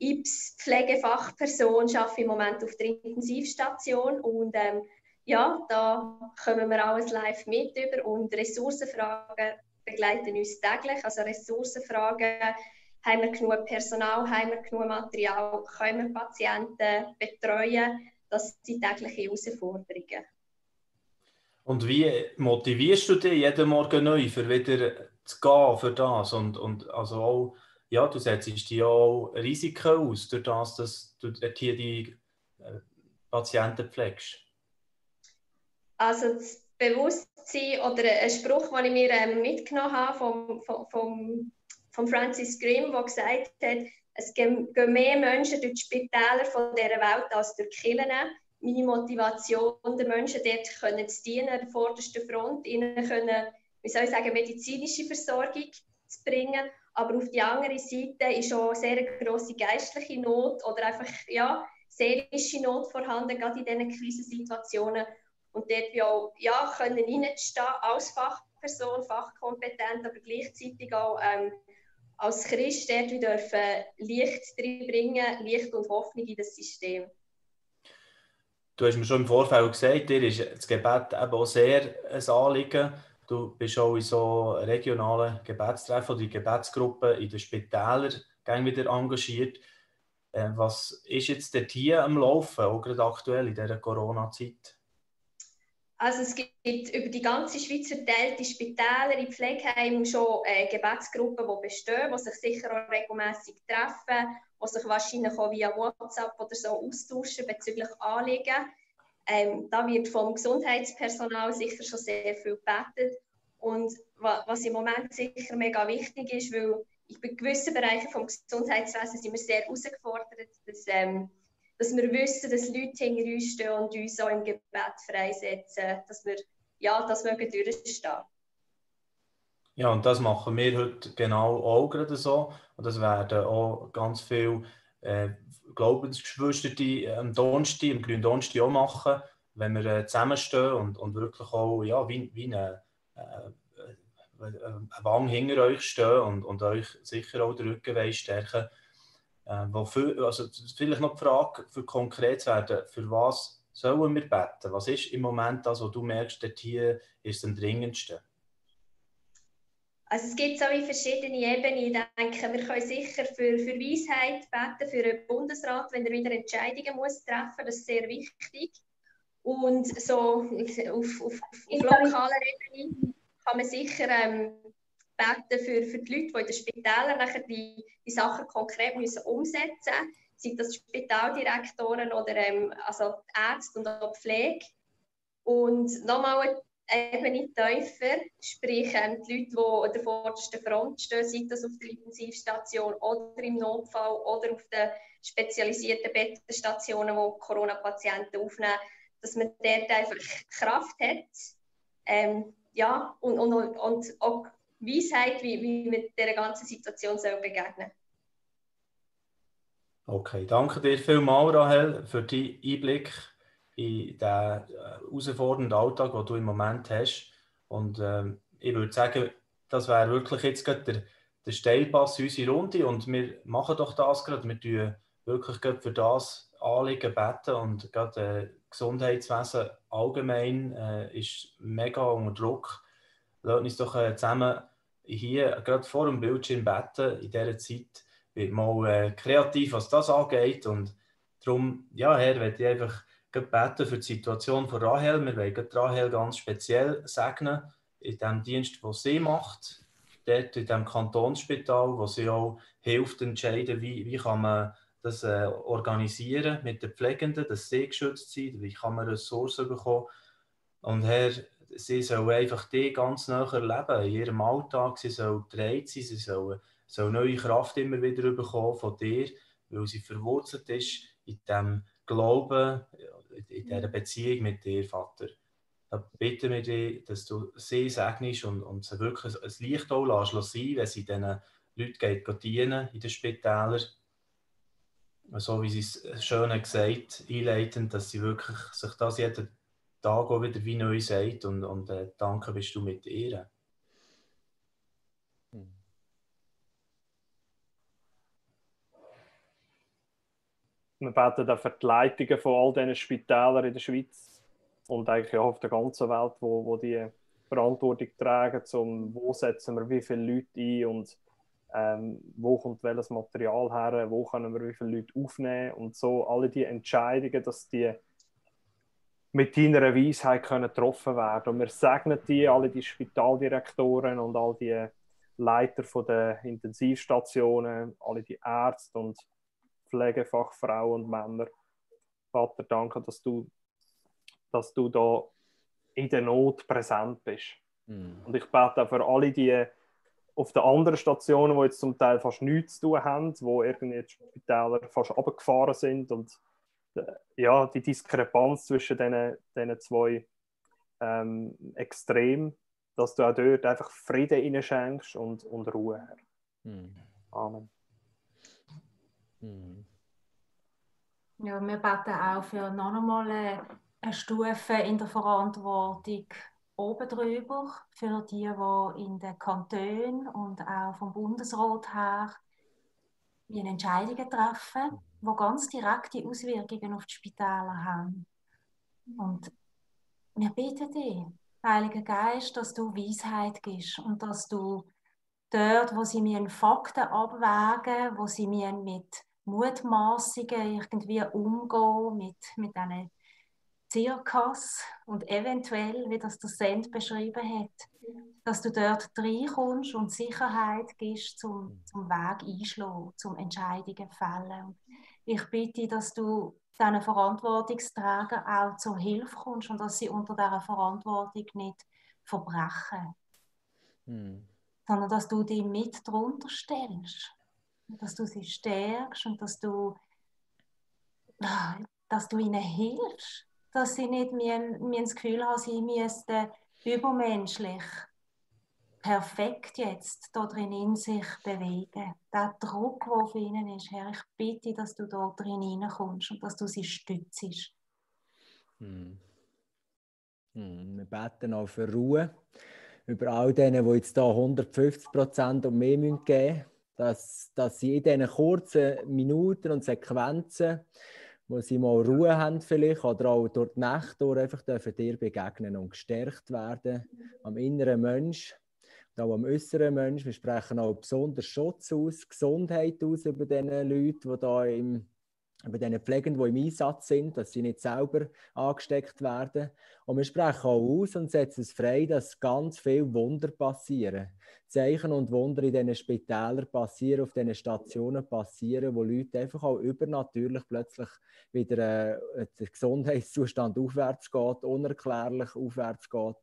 Speaker 5: IPS-Pflegefachperson arbeite ich im Moment auf der Intensivstation und ähm, ja, da kommen wir alles live mit über und Ressourcenfragen begleiten uns täglich. Also Ressourcenfragen, haben wir genug Personal, haben wir genug Material, können wir Patienten betreuen, das sind tägliche Herausforderungen.
Speaker 1: Und wie motivierst du dich jeden Morgen neu, für wieder zu gehen für das? Und, und also auch, ja, du setzt dir auch Risiken aus, durch das, dass du hier die äh, Patienten pflegst.
Speaker 5: Also das Bewusstsein oder ein Spruch, den ich mir ähm, mitgenommen habe vom, vom, vom Francis Grimm, der gesagt hat, es gehen mehr Menschen durch die Spitäler von dieser Welt als durch die Kirchen. Meine Motivation, den Menschen dort können zu dienen, an der vordersten Front, ihnen können, wie soll ich sagen, medizinische Versorgung zu bringen. Aber auf der anderen Seite ist auch sehr eine grosse geistliche Not oder einfach ja, seelische Not vorhanden, gerade in diesen Krisensituationen und dort ja, auch, ja, können reinstehen als Fachperson, fachkompetent, aber gleichzeitig auch ähm, als Christ dort wir dürfen Licht bringen, Licht und Hoffnung in das System.
Speaker 1: Du hast mir schon im Vorfeld gesagt, dir ist das Gebet eben auch sehr ein Anliegen. Du bist auch in so regionalen Gebetstreffen oder Gebetsgruppen in den Spitälern wieder engagiert. Äh, was ist jetzt dort hier am Laufen, auch gerade aktuell in dieser Corona-Zeit?
Speaker 5: Also es gibt über die ganze Schweiz verteilte Spitäler, in Pflegeheimen schon äh, Gebetsgruppen, die bestehen, die sich sicher auch regelmäßig treffen, die sich wahrscheinlich auch via WhatsApp oder so austauschen bezüglich Anliegen. Ähm, da wird vom Gesundheitspersonal sicher schon sehr viel gebetet. Und was im Moment sicher mega wichtig ist, weil in gewissen Bereichen des Gesundheitswesens sind wir sehr herausgefordert, dass ähm, dass wir wissen, dass Leute hinter uns stehen und uns auch im Gebet freisetzen, dass wir ja, das mögen durchstehen.
Speaker 1: Ja, und das machen wir heute genau auch gerade so. Und das werden auch ganz viele äh, Glaubensgeschwister am Donnerstag, am grünen Donnerstag auch machen, wenn wir äh, zusammenstehen und, und wirklich auch ja, wie, wie eine, äh, eine Wang hinter euch stehen und, und euch sicher auch den Rücken stärken äh, wofür, also vielleicht noch die Frage, für konkret zu werden, für was sollen wir beten? Was ist im Moment das, was du merkst, dort hier ist am dringendsten?
Speaker 5: Also es gibt so wie verschiedene Ebenen. Ich denke, wir können sicher für, für Weisheit beten, für den Bundesrat, wenn er wieder Entscheidungen muss treffen muss. Das ist sehr wichtig. Und so auf, auf, auf lokaler Ebene kann man sicher ähm, beten für, für die Leute, die in den Spitälern nachher die, die Sachen konkret müssen umsetzen müssen. Sei das Spitaldirektoren oder ähm, also Ärzte und auch Pflege. Und nochmal Ebene tiefer, sprich ähm, die Leute, die an der vordersten Front stehen, sei das auf der Intensivstation oder im Notfall oder auf den spezialisierten Bettenstationen, wo Corona-Patienten aufnehmen, dass man dort einfach Kraft hat. Ähm, ja, und, und, und auch Weisheit, wie, wie mit dieser ganzen Situation soll begegnen
Speaker 1: Okay, danke dir vielmals, Rahel, für deinen Einblick in den äh, herausfordernden Alltag, den du im Moment hast. Und ähm, ich würde sagen, das wäre wirklich jetzt gerade der, der Steilpass in unsere Runde und wir machen doch das gerade. Wir tun wirklich gerade für das Anliegen beten und gerade äh, Gesundheitswesen allgemein äh, ist mega unter Druck. Lass uns doch äh, zusammen hier gerade vor dem Bildschirm beten in dieser Zeit. Wird mal äh, kreativ, was das angeht. Und darum, ja, Herr, werde ich einfach beten für die Situation von Rahel. Wir wollen Rahel ganz speziell segnen in dem Dienst, den sie macht. dort in diesem Kantonsspital, wo sie auch hilft, entscheiden, wie, wie kann man das äh, organisieren mit den Pflegenden, dass sie geschützt sind, wie kann man Ressourcen bekommen. Und Herr, sie sollen einfach die ganz näher erleben, in ihrem Alltag, sie sollen gedreht sein, sie sollen, sollen neue Kraft immer wieder bekommen von dir, weil sie verwurzelt ist in dem Glauben, in dieser Beziehung mit dir, Vater. Da bitten wir dich, dass du sie segnest und, und sie wirklich ein Licht auch lässt, sein, wenn sie diesen Leuten dienen in den Spitälern. So wie sie es schön gesagt einleitend, dass sie wirklich sich das jeden Tag auch wieder wie neu sagt und, und äh, danke bist du mit ihr.
Speaker 3: Wir beten auch für die Leitungen von all diesen Spitälern in der Schweiz und eigentlich auch auf der ganzen Welt, wo, wo die Verantwortung tragen, zum wo setzen wir wie viele Leute ein und ähm, wo kommt welches Material her, wo können wir wie viele Leute aufnehmen und so alle die Entscheidungen, dass die mit deiner Weisheit können getroffen werden. Und wir segnen die, alle die Spitaldirektoren und all die Leiter von der Intensivstationen, alle die Ärzte und Pflegefachfrauen und Männer. Vater, danke, dass du, dass du da in der Not präsent bist. Mm. Und ich bete auch für alle die auf den anderen Stationen, die jetzt zum Teil fast nichts zu tun haben, wo irgendwie die Spitäler fast abgefahren sind und äh, ja, die Diskrepanz zwischen diesen zwei ähm, Extremen, dass du auch dort einfach Frieden schenkst und, und Ruhe. Mm. Amen.
Speaker 4: Mhm. Ja, wir beten auch für noch einmal eine Stufe in der Verantwortung oben drüber, für die, die in den Kantonen und auch vom Bundesrat her Entscheidungen treffen, die ganz direkte Auswirkungen auf die Spitäler haben. Und wir beten dich, Heiliger Geist, dass du Weisheit gibst und dass du dort, wo sie mir Fakten abwägen, wo sie mir mit Mutmaßungen irgendwie umgehen mit, mit diesen Zirkas und eventuell, wie das der Send beschrieben hat, dass du dort reinkommst und Sicherheit gibst zum, zum Weg einschlagen, zum Entscheidungen fällen. Ich bitte, dass du diesen Verantwortungsträgern auch zur Hilfe kommst und dass sie unter dieser Verantwortung nicht verbrechen, hm. sondern dass du die mit drunter stellst dass du sie stärkst und dass du, ah, dass du ihnen hilfst, dass sie nicht mehr, das Gefühl haben, sie müssten übermenschlich perfekt jetzt da drin in sich bewegen. Der Druck, der auf ihnen ist, Herr, ich bitte, dass du da drin hineinkommst und dass du sie stützt. Hm.
Speaker 2: Hm. Wir beten auch für Ruhe über all denen, die jetzt hier 150 Prozent und mehr geben müssen dass, dass sie in diesen kurzen Minuten und Sequenzen, wo sie mal Ruhe haben vielleicht oder auch durch die Nacht durch einfach dürfen dir begegnen und gestärkt werden am inneren Mensch und auch am äußeren Mensch. Wir sprechen auch besonders Schutz aus, Gesundheit aus über diese Leute, die da im bei den Pflegenden, die im Einsatz sind, dass sie nicht selber angesteckt werden. Und wir sprechen auch aus und setzen es frei, dass ganz viele Wunder passieren. Zeichen und Wunder in diesen Spitälern passieren, auf diesen Stationen passieren, wo Leute einfach auch übernatürlich plötzlich wieder äh, der Gesundheitszustand aufwärts geht, unerklärlich aufwärts geht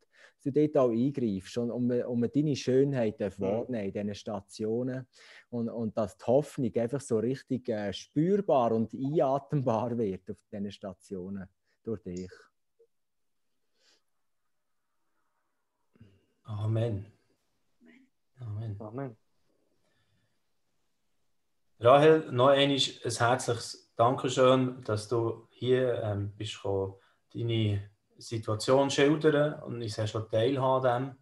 Speaker 2: du dort auch eingreifst und um, um deine Schönheit mhm. wahrnehmen in diesen Stationen und, und dass die Hoffnung einfach so richtig äh, spürbar und einatmbar wird auf diesen Stationen durch dich.
Speaker 1: Amen.
Speaker 3: Amen. Amen.
Speaker 1: Rahel, noch einmal ein herzliches Dankeschön, dass du hier ähm, bist, deine Situation schildern und uns schon teilhaben dem.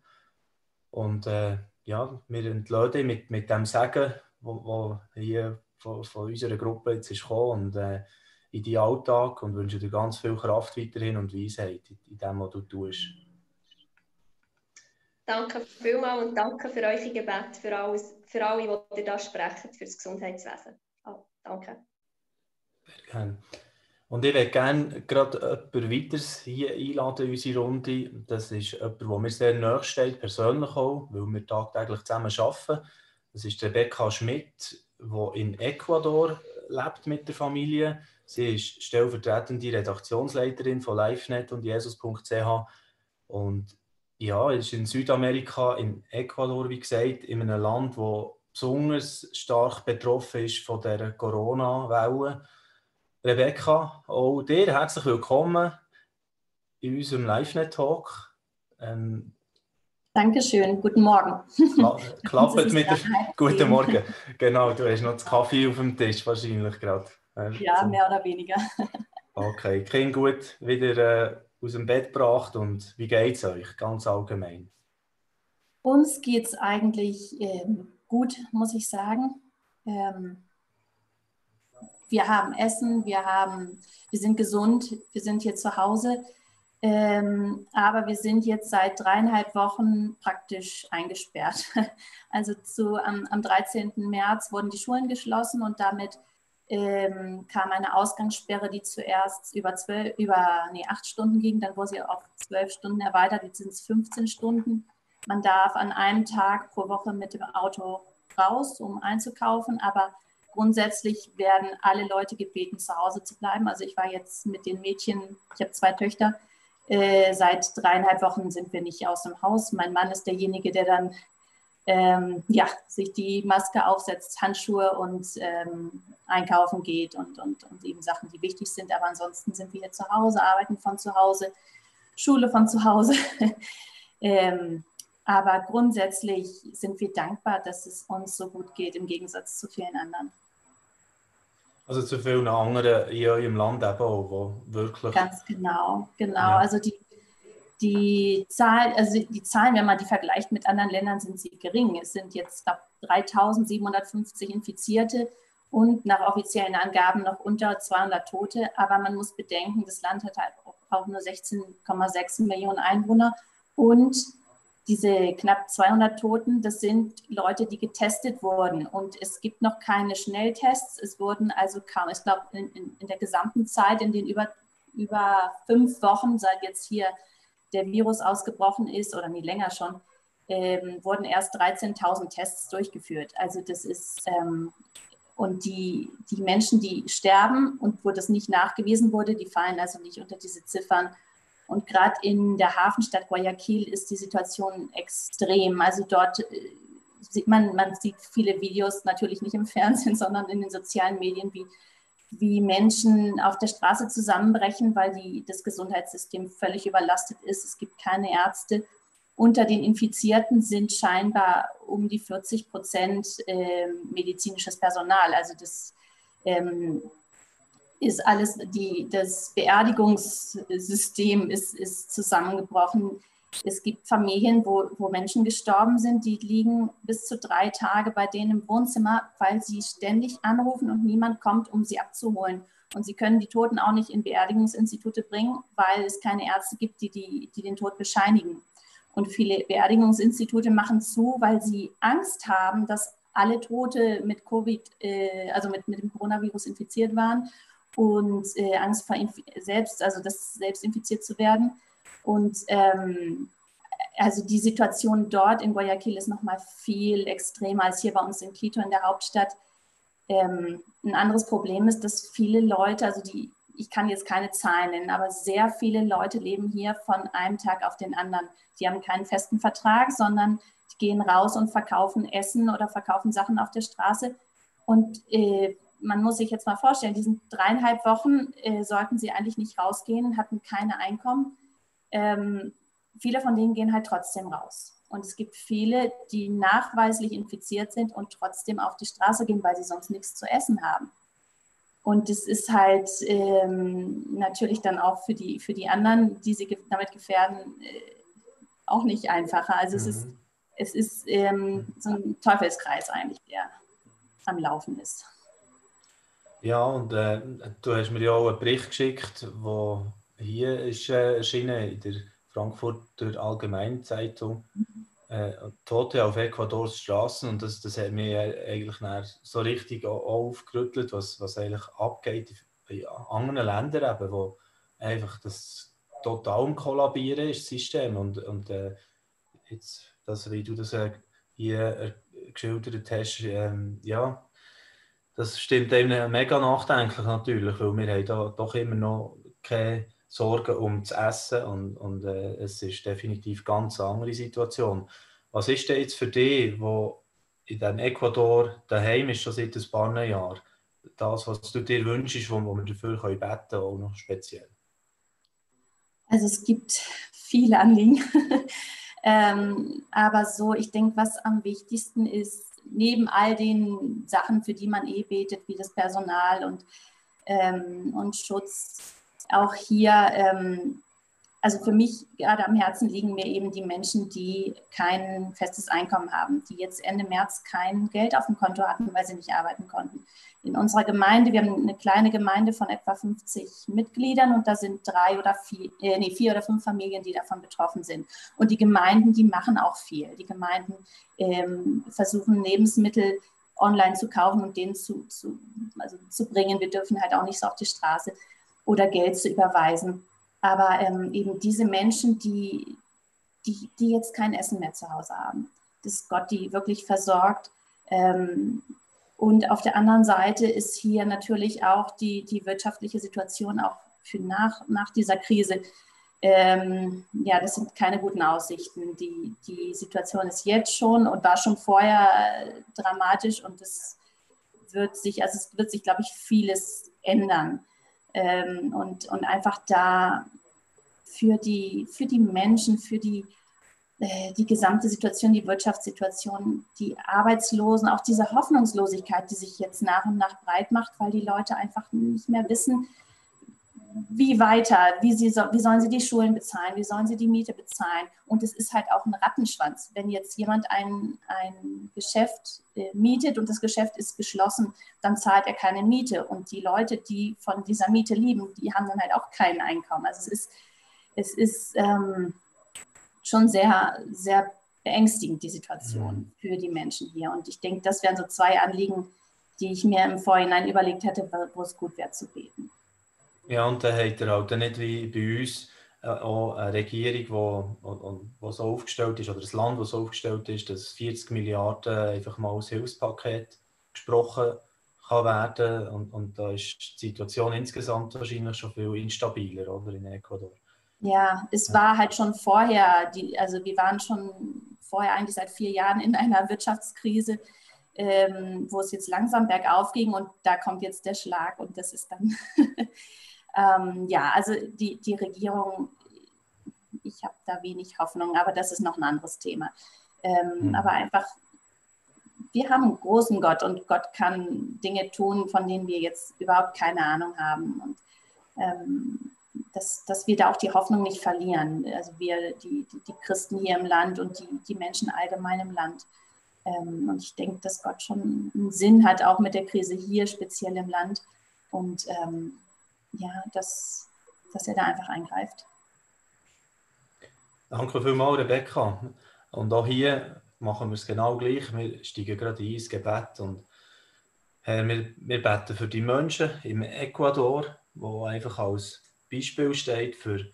Speaker 1: Und äh, ja, wir entlösen mit, mit dem Sagen, wo, wo hier von, von, unserer Gruppe jetzt ist gekommen und äh, in deinen Alltag und wünschen dir ganz viel Kraft weiterhin und Weisheit in, in dem, was du tust.
Speaker 5: Danke vielmals und danke für eure Gebet, für, alles, für alle, die ihr da sprechen, für das Gesundheitswesen. Oh, danke.
Speaker 1: Sehr gerne. Und ich würde gerne gerade jemanden weiteres hier einladen in unsere Runde. Das ist jemand, der mir sehr nahe steht, persönlich auch, weil wir tagtäglich zusammen arbeiten. Das ist Rebecca Schmidt, die in Ecuador lebt mit der Familie. Sie ist stellvertretende Redaktionsleiterin von LiveNet und Jesus.ch. Und ja, ist in Südamerika, in Ecuador, wie gesagt, in einem Land, das besonders stark betroffen ist von der Corona-Welle Rebecca, auch dir herzlich willkommen in unserem LiveNet-Talk.
Speaker 6: Ähm, Dankeschön, guten Morgen.
Speaker 1: klappt [LAUGHS] mit der... Guten Morgen. Genau, du hast noch das Kaffee auf dem Tisch wahrscheinlich gerade.
Speaker 6: Ja, mehr oder weniger. [LAUGHS]
Speaker 1: okay, Kind gut wieder äh, aus dem Bett gebracht und wie geht es euch ganz allgemein?
Speaker 6: Uns geht es eigentlich ähm, gut, muss ich sagen. Ähm, wir haben Essen, wir, haben, wir sind gesund, wir sind hier zu Hause. Ähm, aber wir sind jetzt seit dreieinhalb Wochen praktisch eingesperrt. [LAUGHS] Also zu, am, am 13. März wurden die Schulen geschlossen und damit ähm, kam eine Ausgangssperre, die zuerst über, zwölf, über nee, acht Stunden ging, dann wurde sie auf zwölf Stunden erweitert, jetzt sind es 15 Stunden. Man darf an einem Tag pro Woche mit dem Auto raus, um einzukaufen, aber grundsätzlich werden alle Leute gebeten, zu Hause zu bleiben. Also ich war jetzt mit den Mädchen, ich habe zwei Töchter, äh, seit dreieinhalb Wochen sind wir nicht aus dem Haus. Mein Mann ist derjenige, der dann ähm, ja, sich die Maske aufsetzt, Handschuhe und ähm, einkaufen geht und, und, und eben Sachen, die wichtig sind. Aber ansonsten sind wir hier zu Hause, arbeiten von zu Hause, Schule von zu Hause. [LAUGHS] ähm, aber grundsätzlich sind wir dankbar, dass es uns so gut geht, im Gegensatz zu vielen anderen.
Speaker 1: Also zu vielen anderen in eurem Land eben auch, wo wirklich...
Speaker 6: Ganz genau, genau. Ja. Also die, die, Zahl, also die Zahlen, wenn man die vergleicht mit anderen Ländern, sind sie gering. Es sind jetzt 3750 Infizierte und nach offiziellen Angaben noch unter 200 Tote. Aber man muss bedenken, das Land hat halt auch nur 16,6 Millionen Einwohner und diese knapp 200 Toten, das sind Leute, die getestet wurden. Und es gibt noch keine Schnelltests. Es wurden also kaum, ich glaube, in, in, in, der gesamten Zeit, in den über, über fünf Wochen, seit jetzt hier der Virus ausgebrochen ist, oder nie länger schon, ähm, wurden erst 13.000 Tests durchgeführt. Also das ist, ähm, und die, die Menschen, die sterben und wo das nicht nachgewiesen wurde, die fallen also nicht unter diese Ziffern und gerade in der Hafenstadt Guayaquil ist die Situation extrem. Also dort äh, sieht man, man sieht viele Videos natürlich nicht im Fernsehen, [LAUGHS] sondern in den sozialen Medien, wie, wie Menschen auf der Straße zusammenbrechen, weil die, das Gesundheitssystem völlig überlastet ist. Es gibt keine Ärzte. Unter den Infizierten sind scheinbar um die 40 Prozent äh, medizinisches Personal. Also das ähm, ist alles, die, das Beerdigungssystem ist, ist zusammengebrochen. Es gibt Familien, wo, wo Menschen gestorben sind, die liegen bis zu drei Tage bei denen im Wohnzimmer, weil sie ständig anrufen und niemand kommt, um sie abzuholen. Und sie können die Toten auch nicht in Beerdigungsinstitute bringen, weil es keine Ärzte gibt, die, die, die den Tod bescheinigen. Und viele Beerdigungsinstitute machen zu, weil sie Angst haben, dass alle Tote mit Covid, äh, also mit, mit dem Coronavirus infiziert waren und äh, Angst vor selbst, also das selbst infiziert zu werden. Und ähm, also die Situation dort in Guayaquil ist nochmal viel extremer als hier bei uns in Quito in der Hauptstadt. Ähm, ein anderes Problem ist, dass viele Leute, also die, ich kann jetzt keine Zahlen nennen, aber sehr viele Leute leben hier von einem Tag auf den anderen. Die haben keinen festen Vertrag, sondern die gehen raus und verkaufen Essen oder verkaufen Sachen auf der Straße. Und äh, man muss sich jetzt mal vorstellen, diesen dreieinhalb Wochen äh, sollten sie eigentlich nicht rausgehen, hatten keine Einkommen. Ähm, viele von denen gehen halt trotzdem raus. Und es gibt viele, die nachweislich infiziert sind und trotzdem auf die Straße gehen, weil sie sonst nichts zu essen haben. Und es ist halt ähm, natürlich dann auch für die, für die anderen, die sie damit gefährden, äh, auch nicht einfacher. Also mhm. es ist, es ist ähm, so ein Teufelskreis eigentlich, der am Laufen ist.
Speaker 1: Ja, und äh, du hast mir ja auch einen Bericht geschickt, der hier ist äh, erschienen in der Frankfurter Allgemeinzeitung. Äh, Tote auf Ecuadors Straßen und das, das hat mich eigentlich so richtig aufgerüttelt, was, was eigentlich abgeht in anderen Ländern, eben, wo einfach das total Kollabieren ist, das System. Und, und äh, jetzt, das, wie du das äh, hier äh, geschildert hast, ähm, ja, das stimmt einem mega nachdenklich natürlich, weil wir haben da doch immer noch keine Sorgen um das Essen und, und äh, es ist definitiv eine ganz andere Situation. Was ist denn jetzt für dich, wo in dem Ecuador daheim ist schon seit ein paar Jahren, das, was du dir wünschst, wo wir dafür können beten können, auch noch speziell?
Speaker 6: Also es gibt viele Anliegen. [LAUGHS] ähm, aber so, ich denke, was am wichtigsten ist, neben all den Sachen, für die man eh betet, wie das Personal und, ähm, und Schutz, auch hier ähm, also für mich gerade am Herzen liegen mir eben die Menschen, die kein festes Einkommen haben, die jetzt Ende März kein Geld auf dem Konto hatten, weil sie nicht arbeiten konnten. In unserer Gemeinde, wir haben eine kleine Gemeinde von etwa 50 Mitgliedern und da sind drei oder vier, äh, nee, vier oder fünf Familien, die davon betroffen sind. Und die Gemeinden, die machen auch viel. Die Gemeinden ähm, versuchen Lebensmittel online zu kaufen und denen zu, zu, also zu bringen. Wir dürfen halt auch nicht so auf die Straße oder Geld zu überweisen. Aber ähm, eben diese Menschen, die, die, die jetzt kein Essen mehr zu Hause haben, dass Gott die wirklich versorgt. Ähm, und auf der anderen Seite ist hier natürlich auch die, die wirtschaftliche Situation auch für nach, nach dieser Krise. Ähm, ja, das sind keine guten Aussichten. Die, die Situation ist jetzt schon und war schon vorher dramatisch und es wird sich, also es wird sich, glaube ich, vieles ändern ähm, und, und einfach da für die, für die Menschen, für die, äh, die gesamte Situation, die Wirtschaftssituation, die Arbeitslosen, auch diese Hoffnungslosigkeit, die sich jetzt nach und nach breit macht, weil die Leute einfach nicht mehr wissen, wie weiter, wie, sie so, wie sollen sie die Schulen bezahlen, wie sollen sie die Miete bezahlen. Und es ist halt auch ein Rattenschwanz. Wenn jetzt jemand ein, ein Geschäft äh, mietet und das Geschäft ist geschlossen, dann zahlt er keine Miete. Und die Leute, die von dieser Miete lieben, die haben dann halt auch kein Einkommen. Also es ist, es ist ähm, schon sehr, sehr beängstigend, die Situation mhm. für die Menschen hier. Und ich denke, das wären so zwei Anliegen, die ich mir im Vorhinein überlegt hätte, wo es gut wäre zu beten.
Speaker 1: Ja, und dann hat er halt nicht wie bei uns äh, auch eine Regierung, die so aufgestellt ist, oder ein Land, das so aufgestellt ist, dass 40 Milliarden einfach mal als Hilfspaket gesprochen kann werden. Und, und da ist die Situation insgesamt wahrscheinlich schon viel instabiler oder, in Ecuador.
Speaker 6: Ja, es war halt schon vorher, die, also wir waren schon vorher eigentlich seit vier Jahren in einer Wirtschaftskrise, ähm, wo es jetzt langsam bergauf ging und da kommt jetzt der Schlag und das ist dann [LAUGHS] ähm, ja, also die, die Regierung, ich habe da wenig Hoffnung, aber das ist noch ein anderes Thema. Ähm, mhm. Aber einfach, wir haben einen großen Gott und Gott kann Dinge tun, von denen wir jetzt überhaupt keine Ahnung haben. Und ähm, dass, dass wir da auch die Hoffnung nicht verlieren. Also wir, die, die, die Christen hier im Land und die, die Menschen allgemein im Land. Ähm, und ich denke, dass Gott schon einen Sinn hat, auch mit der Krise hier, speziell im Land. Und ähm, ja, dass, dass er da einfach eingreift.
Speaker 1: Danke vielmals, Rebecca. Und auch hier machen wir es genau gleich. Wir steigen gerade ein ins Gebet und Herr, wir, wir beten für die Menschen im Ecuador, wo einfach als Beispiel steht für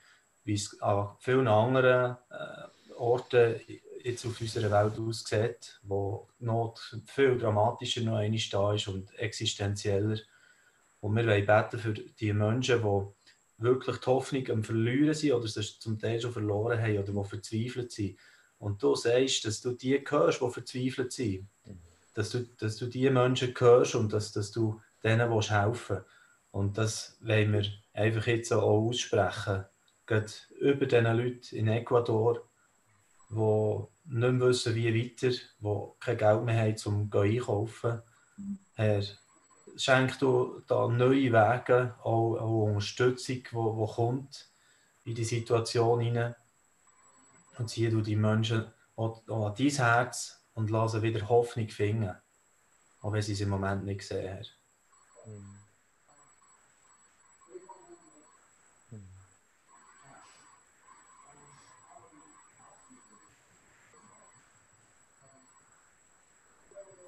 Speaker 1: wie es an vielen anderen äh, Orten jetzt auf unserer Welt aussieht, wo die Not viel dramatischer noch einmal da ist und existenzieller. Und wir wollen beten für die Menschen, die wirklich die Hoffnung am Verlieren sind oder es zum Teil schon verloren haben oder die verzweifelt sind. Und du sagst, dass du die hörst, die verzweifelt sind. Dass du, dass du die Menschen hörst und dass, dass du denen helfen willst. Und das wollen wir einfach jetzt auch aussprechen. Gerade über diesen Leuten in Ecuador, die nicht mehr wissen, wie weiter, die kein Geld mehr haben, um einkaufen. Herr, schenk du da neue Wege, auch, auch Unterstützung, die kommt in die Situation hinein. Und zieh du die Menschen auch, auch an dein Herz und lasse wieder Hoffnung finden, auch wenn sie es im Moment nicht sehen. Mhm.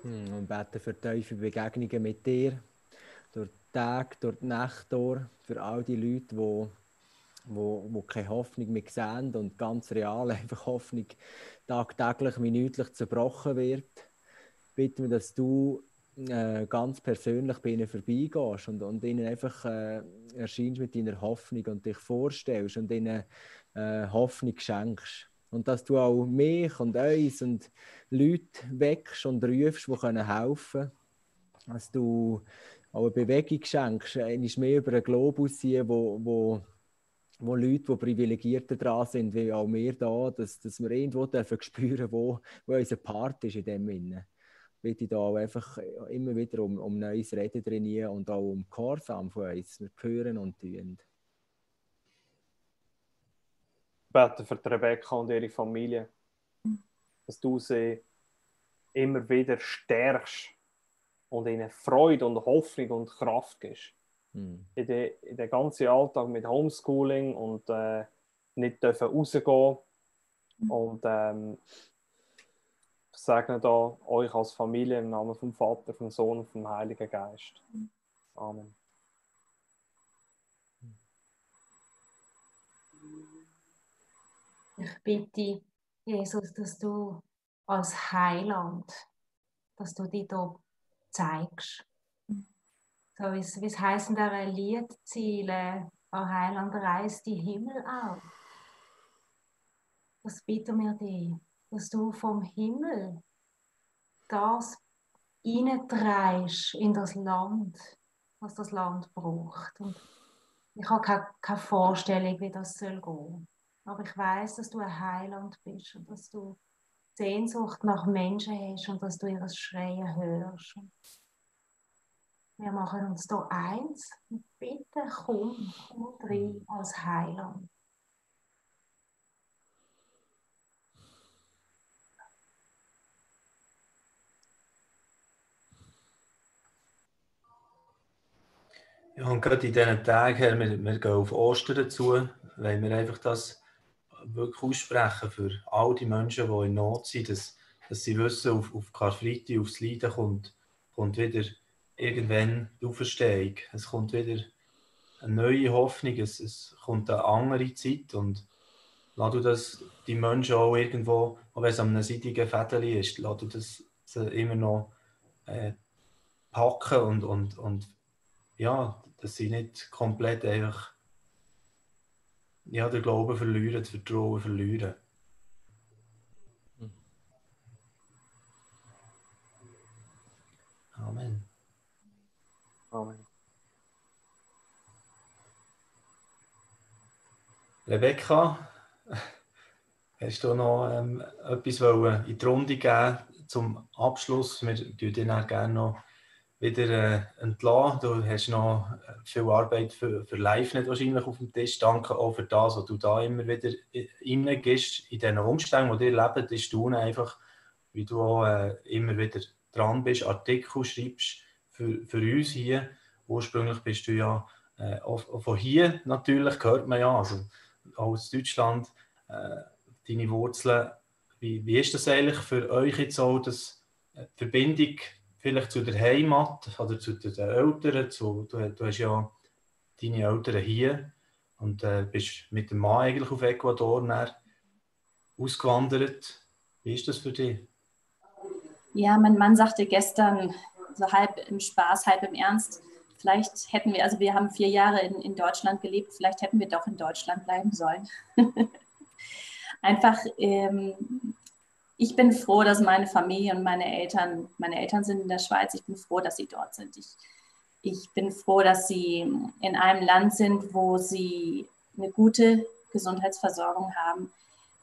Speaker 2: Und beten für tiefe Begegnungen mit dir, durch Tage, durch die Nacht durch, für all die Leute, die wo, wo keine Hoffnung mehr sehen und ganz real [LAUGHS] einfach Hoffnung tagtäglich, minütlich zerbrochen wird, bitten wir, dass du äh, ganz persönlich bei ihnen vorbeigehst und, und ihnen einfach äh, erscheinst mit deiner Hoffnung und dich vorstellst und ihnen äh, Hoffnung schenkst. Und dass du auch mich und uns und Leute weckst und rufst, die helfen können. Dass du auch eine Bewegung schenkst, eigentlich mehr über einen Globus hier, wo, wo, wo Leute, die privilegierter dran sind, wie auch wir da, dass, dass wir irgendwo dürfen spüren, wo, wo unser Part ist in dem Innen bitte da auch einfach immer wieder um, um neues Reden trainieren und auch um Gehorsam von uns. Wir hören und tun.
Speaker 3: Bete für Rebecca und ihre Familie, dass du sie immer wieder stärkst und ihnen Freude und Hoffnung und Kraft gibst. Mhm. In, den, in den ganzen Alltag mit Homeschooling und äh, nicht dürfen rausgehen und ähm, segne da euch als Familie im Namen vom Vater, vom Sohn und vom Heiligen Geist. Amen.
Speaker 4: Ich bitte, Jesus, dass du als Heiland, dass du dich hier zeigst. So wie es, wie es heisst in dieser Liedziele, an Heiland reist die Himmel auf. Das bitten wir dich dass du vom Himmel das hineintreibst in das Land, was das Land braucht. Und ich habe keine, keine Vorstellung, wie das soll gehen. Aber ich weiß, dass du ein Heiland bist und dass du Sehnsucht nach Menschen hast und dass du ihre Schreien hörst. Wir machen uns da eins und bitte komm, komm rein als Heiland.
Speaker 1: Ja, und gerade in diesen Tagen, wir, wir gehen auf Ostern zu, wollen wir einfach das wirklich aussprechen für all die Menschen, die in Not sind, dass, dass sie wissen, auf, auf Karfreitag, aufs Leiden kommt, kommt wieder irgendwann die Auferstehung. Es kommt wieder eine neue Hoffnung, es, es kommt eine andere Zeit und lass du das die Menschen auch irgendwo, auch wenn es an einem seitigen Fädel ist, lass du das immer noch äh, packen und, und, und ja, dass sie nicht komplett einfach ja, den Glauben verlieren, das Vertrauen verlieren. Amen.
Speaker 3: Amen.
Speaker 1: Rebecca, hast du noch ähm, etwas in die Runde geben zum Abschluss? Wir würden dann gerne noch wieder äh, entlassen. Du hast noch viel Arbeit für, für LiveNet wahrscheinlich auf dem Tisch. Danke auch für das, was du da immer wieder reingehst. In diesen Umständen, die dir leben, ist du einfach, wie du auch äh, immer wieder dran bist, Artikel schreibst für, für uns hier. Ursprünglich bist du ja äh, auch, von hier natürlich, gehört man ja, also aus Deutschland, äh, deine Wurzeln. Wie, wie ist das eigentlich für euch jetzt auch, dass äh, die Verbindung vielleicht zu der Heimat oder zu den Eltern. Zu, du, du hast ja deine Eltern hier und äh, bist mit dem Mann eigentlich auf Ecuador ausgewandert. Wie ist das für dich?
Speaker 6: Ja, mein Mann sagte gestern, so halb im Spaß, halb im Ernst, vielleicht hätten wir, also wir haben vier Jahre in, in Deutschland gelebt, vielleicht hätten wir doch in Deutschland bleiben sollen. [LAUGHS] Einfach ähm, ich bin froh, dass meine Familie und meine Eltern, meine Eltern sind in der Schweiz, ich bin froh, dass sie dort sind. Ich, ich bin froh, dass sie in einem Land sind, wo sie eine gute Gesundheitsversorgung haben,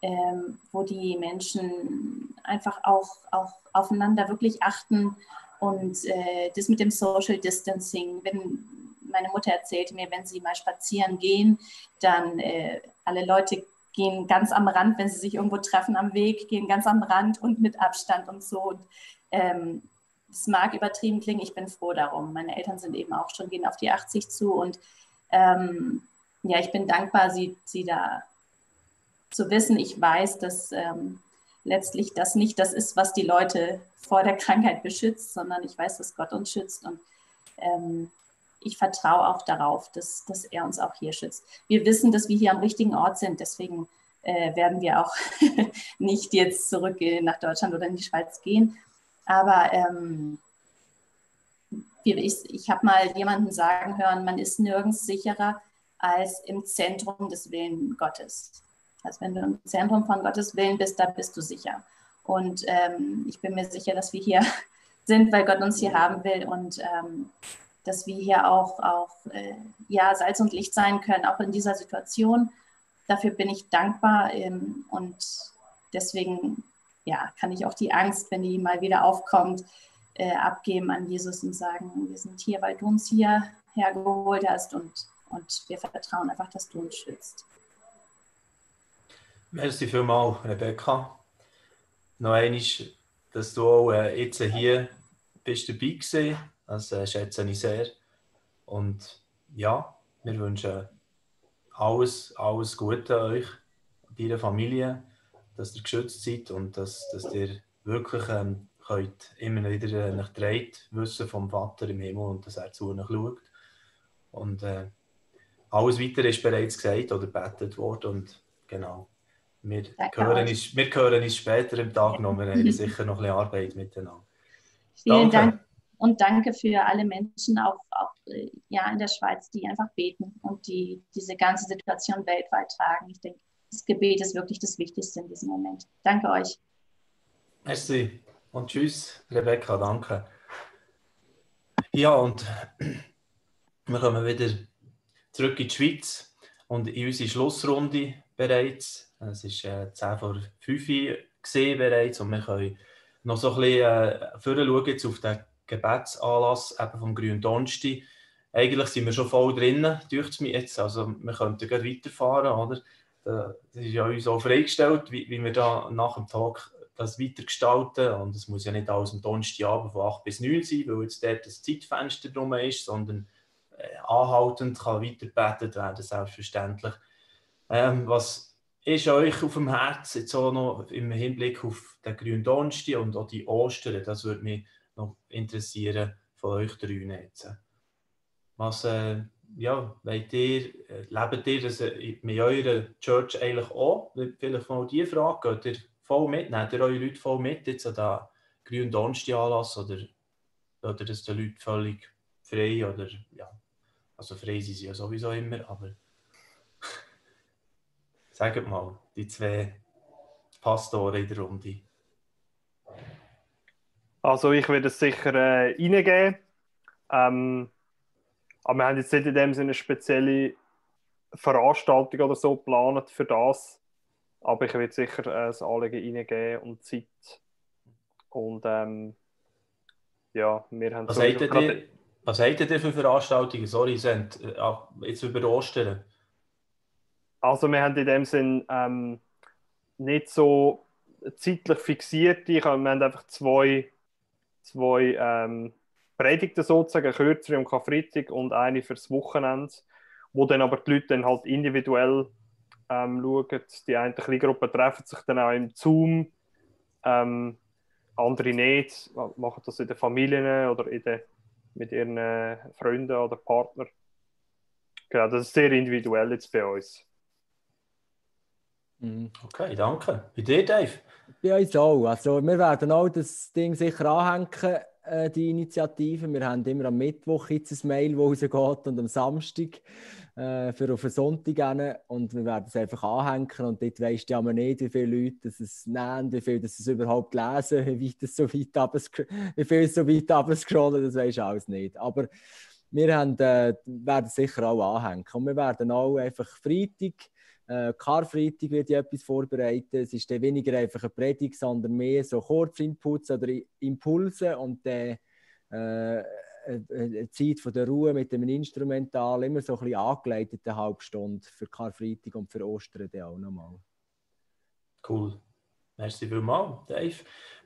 Speaker 6: ähm, wo die Menschen einfach auch, auch aufeinander wirklich achten und äh, das mit dem Social Distancing, wenn meine Mutter erzählte mir, wenn sie mal spazieren gehen, dann äh, alle Leute gehen ganz am Rand, wenn sie sich irgendwo treffen am Weg, gehen ganz am Rand und mit Abstand und so. Und, ähm, es mag übertrieben klingen, ich bin froh darum. Meine Eltern sind eben auch schon, gehen auf die 80 zu und ähm, ja, ich bin dankbar, sie, sie da zu wissen. Ich weiß, dass ähm, letztlich das nicht das ist, was die Leute vor der Krankheit beschützt, sondern ich weiß, dass Gott uns schützt und ähm, ich vertraue auch darauf, dass, dass er uns auch hier schützt. Wir wissen, dass wir hier am richtigen Ort sind, deswegen äh, werden wir auch [LAUGHS] nicht jetzt zurück nach Deutschland oder in die Schweiz gehen. Aber ähm, ich, ich habe mal jemanden sagen hören, man ist nirgends sicherer als im Zentrum des Willen Gottes. Also wenn du im Zentrum von Gottes Willen bist, da bist du sicher. Und ähm, ich bin mir sicher, dass wir hier [LAUGHS] sind, weil Gott uns hier haben will und ähm, dass wir hier auch, auch äh, ja, Salz und Licht sein können, auch in dieser Situation. Dafür bin ich dankbar ähm, und deswegen ja, kann ich auch die Angst, wenn die mal wieder aufkommt, äh, abgeben an Jesus und sagen, wir sind hier, weil du uns hier hergeholt hast und, und wir vertrauen einfach, dass du uns schützt.
Speaker 1: Merci vielmals, Rebecca. Noch einmal, dass du auch äh, jetzt hier bist dabei gewesen. Das äh, schätze ich sehr. Und ja, wir wünschen alles, alles Gute euch, deiner Familie, dass ihr geschützt seid und dass, dass ihr wirklich ähm, könnt immer wieder äh, nach dreht wissen vom Vater im Himmel und dass er zu euch schaut. Und äh, alles weitere ist bereits gesagt oder betet worden und genau. Wir hören, uns, wir hören uns später im Tag noch. Wir haben [LAUGHS] sicher noch ein bisschen Arbeit miteinander.
Speaker 6: Vielen danke. Dank und danke für alle Menschen auch, auch äh, ja, in der Schweiz, die einfach beten und die diese ganze Situation weltweit tragen. Ich denke, das Gebet ist wirklich das Wichtigste in diesem Moment. Danke euch.
Speaker 1: Merci und tschüss, Rebecca, danke. Ja, und wir kommen wieder zurück in die Schweiz und in unsere Schlussrunde bereits. Es war äh, 10 vor 5 Uhr bereits und wir können noch so ein bisschen äh, schauen jetzt auf den Gebetsanlass eben vom Grünen Donnerstag. Eigentlich sind wir schon voll drin, durch mich jetzt. Also wir könnten gleich weiterfahren, oder? Das ist ja uns auch freigestellt, wie, wie wir da nach dem Tag das weitergestalten. Und es muss ja nicht alles am Donnerstagabend von 8 bis 9 sein, weil jetzt dort das Zeitfenster drum ist, sondern äh, anhaltend kann weitergebetet werden, selbstverständlich. Ähm, was ist euch auf dem Herzen jetzt auch noch im Hinblick auf den grünen Donnerstag und auch die Ostern? Das würde mich noch interessieren von euch drei jetzt. Was, äh, ja, wollt ihr, äh, lebt ihr das äh, mit eurer Church eigentlich auch? Vielleicht mal die Frage, geht ihr voll mit? Nehmt ihr eure Leute voll mit jetzt an den grünen Donnerstag oder oder das den Leuten völlig frei oder ja, also frei sind sie ja sowieso immer, aber [LAUGHS] Sagt mal, die zwei Pastoren in der Runde.
Speaker 3: Also ich würde es sicher äh, reingeben. Ähm, aber wir haben jetzt nicht in dem Sinne eine spezielle Veranstaltung oder so geplant für das. Aber ich würde sicher äh, das Anliegen reingeben und Zeit. Und ähm, ja, wir haben...
Speaker 1: Was habt ihr, was habt ihr für Veranstaltungen? Sorry, sind, äh, jetzt über Ostern.
Speaker 3: Also wir haben in dem Sinn ähm, nicht so zeitlich fixiert. Wir haben einfach zwei, zwei ähm, Predigten sozusagen, kürzere am Karfreitag und eine fürs Wochenende, wo dann aber die Leute dann halt individuell ähm, schauen. Die eine Kleingruppe treffen sich dann auch im Zoom, ähm, andere nicht, machen das in den Familien oder in den, mit ihren äh, Freunden oder Partnern. Genau, das ist sehr individuell jetzt bei uns.
Speaker 1: Mhm. Okay, danke. Bei dir, Dave?
Speaker 2: Bei uns auch. Also, wir werden auch das Ding sicher anhängen, äh, die Initiative. Wir haben immer am Mittwoch jetzt ein Mail, das rausgeht und am Samstag äh, für auf den Sonntag hin. Und wir werden es einfach anhängen und dort weisst du ja nicht, wie viele Leute es nehmen, wie viele das es überhaupt lesen, [LAUGHS] wie weit es so weit wie viel es so weit abgescrollen, das weisst du alles nicht. Aber wir haben, äh, werden sicher auch anhängen. Und wir werden auch einfach Freitag äh, Karfreitag wird ich etwas vorbereiten. Es ist dann weniger einfach eine Predigt, sondern mehr so Kurzinputs oder Impulse und dann äh, eine Zeit von der Ruhe mit dem Instrumental, immer so ein bisschen angeleitete Halbstunde für Karfreitag und für Ostern dann auch nochmal.
Speaker 1: Cool. Merci vielmals, Dave.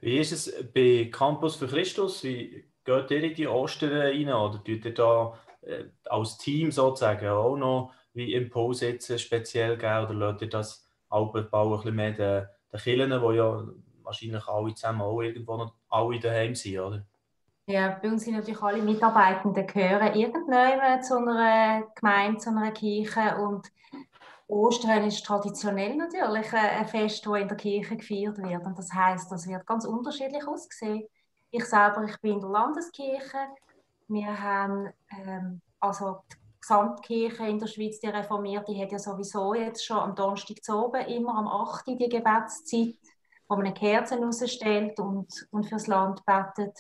Speaker 1: Wie ist es bei Campus für Christus? Wie geht ihr in die Ostern rein? Oder tut ihr da äh, als Team sozusagen auch noch wie Impuls jetzt speziell geben oder lässt ihr das Alpenbau ein bisschen mehr den, den Kirchen, die ja wahrscheinlich alle zusammen auch irgendwo noch alle daheim sind, oder?
Speaker 4: Ja, bei uns sind natürlich alle Mitarbeitenden gehören irgendwann zu einer Gemeinde, zu einer Kirche und Ostern ist traditionell natürlich ein Fest, das in der Kirche gefeiert wird und das heißt, das wird ganz unterschiedlich aussehen. Ich selber, ich bin in der Landeskirche. Wir haben ähm, also die Gesamtkirche in der Schweiz, die reformierte, hat ja sowieso jetzt schon am Donnerstag oben immer am 8. die Gebetszeit, wo man eine Kerze rausstellt und, und fürs Land betet.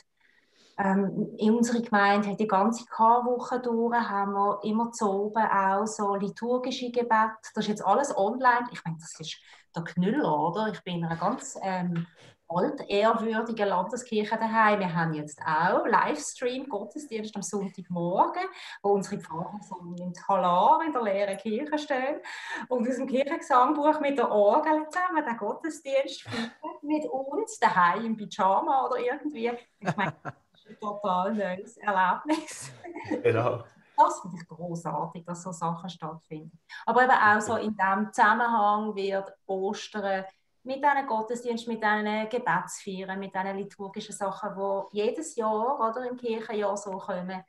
Speaker 4: Ähm, in unserer Gemeinde hat die ganze Karwoche durch, haben wir immer zu oben auch so liturgische Gebet. Das ist jetzt alles online. Ich meine, das ist der Knüller, oder? Ich bin in einer ganz ähm, altehrwürdigen Landeskirche daheim. Wir haben jetzt auch Livestream Gottesdienst am Sonntagmorgen, wo unsere Pfarrer so mit Halar in der leeren Kirche stehen und aus dem Kirchengesangbuch mit der Orgel zusammen den Gottesdienst mit uns daheim im Pyjama oder irgendwie. Ich meine, ein total neues Erlebnis.
Speaker 1: Genau.
Speaker 4: Das finde ich großartig, dass so Sachen stattfinden. Aber eben auch so in diesem Zusammenhang wird Ostern mit diesen Gottesdienst, mit diesen Gebetsfeiern, mit diesen liturgischen Sachen, die jedes Jahr oder im Kirchenjahr so kommen,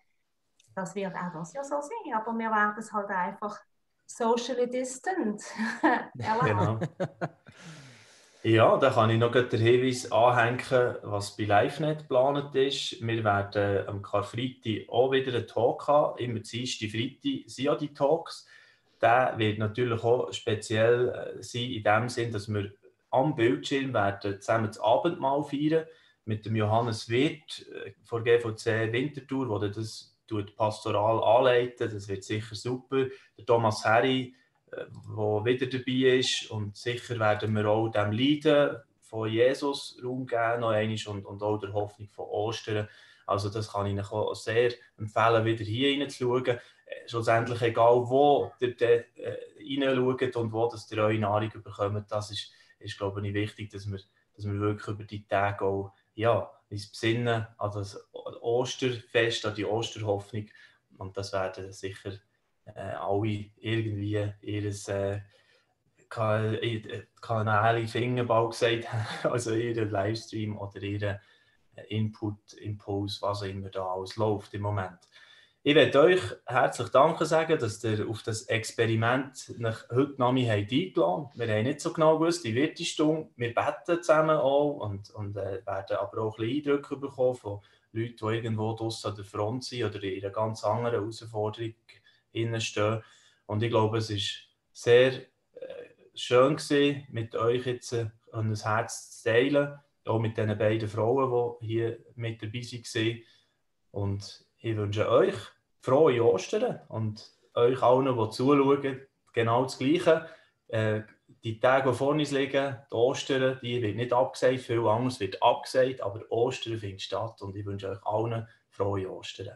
Speaker 4: das wird auch das Jahr so sein. Aber wir werden es halt einfach socially distant [LAUGHS]
Speaker 1: genau. Ja, da kann ich noch den Hinweis anhängen, was bei LiveNet geplant ist. Wir werden am Karfreitag auch wieder einen Talk haben. Immer Dienstag, Freitag sind ja die Talks. Der wird natürlich auch speziell äh, sein, in dem Sinn, dass wir am Bildschirm werden zusammen das Abendmahl feiern mit dem Johannes Wirth äh, von GVC Winterthur, der das pastoral anleitet. Das wird sicher super. Der Thomas Harry, der äh, wieder dabei ist. Und sicher werden wir auch dem Leiden von Jesus Raum geben noch einmal, und, und auch der Hoffnung von Ostern. Also das kann ich Ihnen auch sehr empfehlen, wieder hier reinzuschauen. Äh, schlussendlich egal, wo ihr da reinschaut und wo das ihr eure Nahrung bekommt, das ist, ist glaube ich, wichtig, dass wir, dass wir wirklich über die Tage auch ja, uns besinnen an das Osterfest, an die Osterhoffnung. Und das werden sicher äh, alle irgendwie ihres äh, Kanäle Fingerbau gesagt haben, [LAUGHS] also ihren Livestream oder ihren Input, Impuls, was auch immer da alles läuft im Moment. Ich möchte euch herzlich Danke sagen, dass ihr auf das Experiment nach heute Nami habt eingeladen Wir haben nicht so genau gewusst, wie wird die Stunde. Wir beten zusammen auch und, und äh, werden aber auch ein bisschen Eindrücke bekommen von Leuten, die irgendwo draussen an der Front sind oder in einer ganz anderen Herausforderung stehen. Und ich glaube, es war sehr äh, schön gewesen, mit euch jetzt äh, ein Herz zu teilen, auch mit den beiden Frauen, die hier mit dabei waren. Und ich wünsche euch frohe Ostern und euch allen, die zuschauen, genau das Gleiche. Äh, die Tage, die vor uns liegen, die Ostern, die wird nicht abgesagt, viel anderes wird abgesagt, aber Ostern findet statt und ich wünsche euch allen frohe Ostern.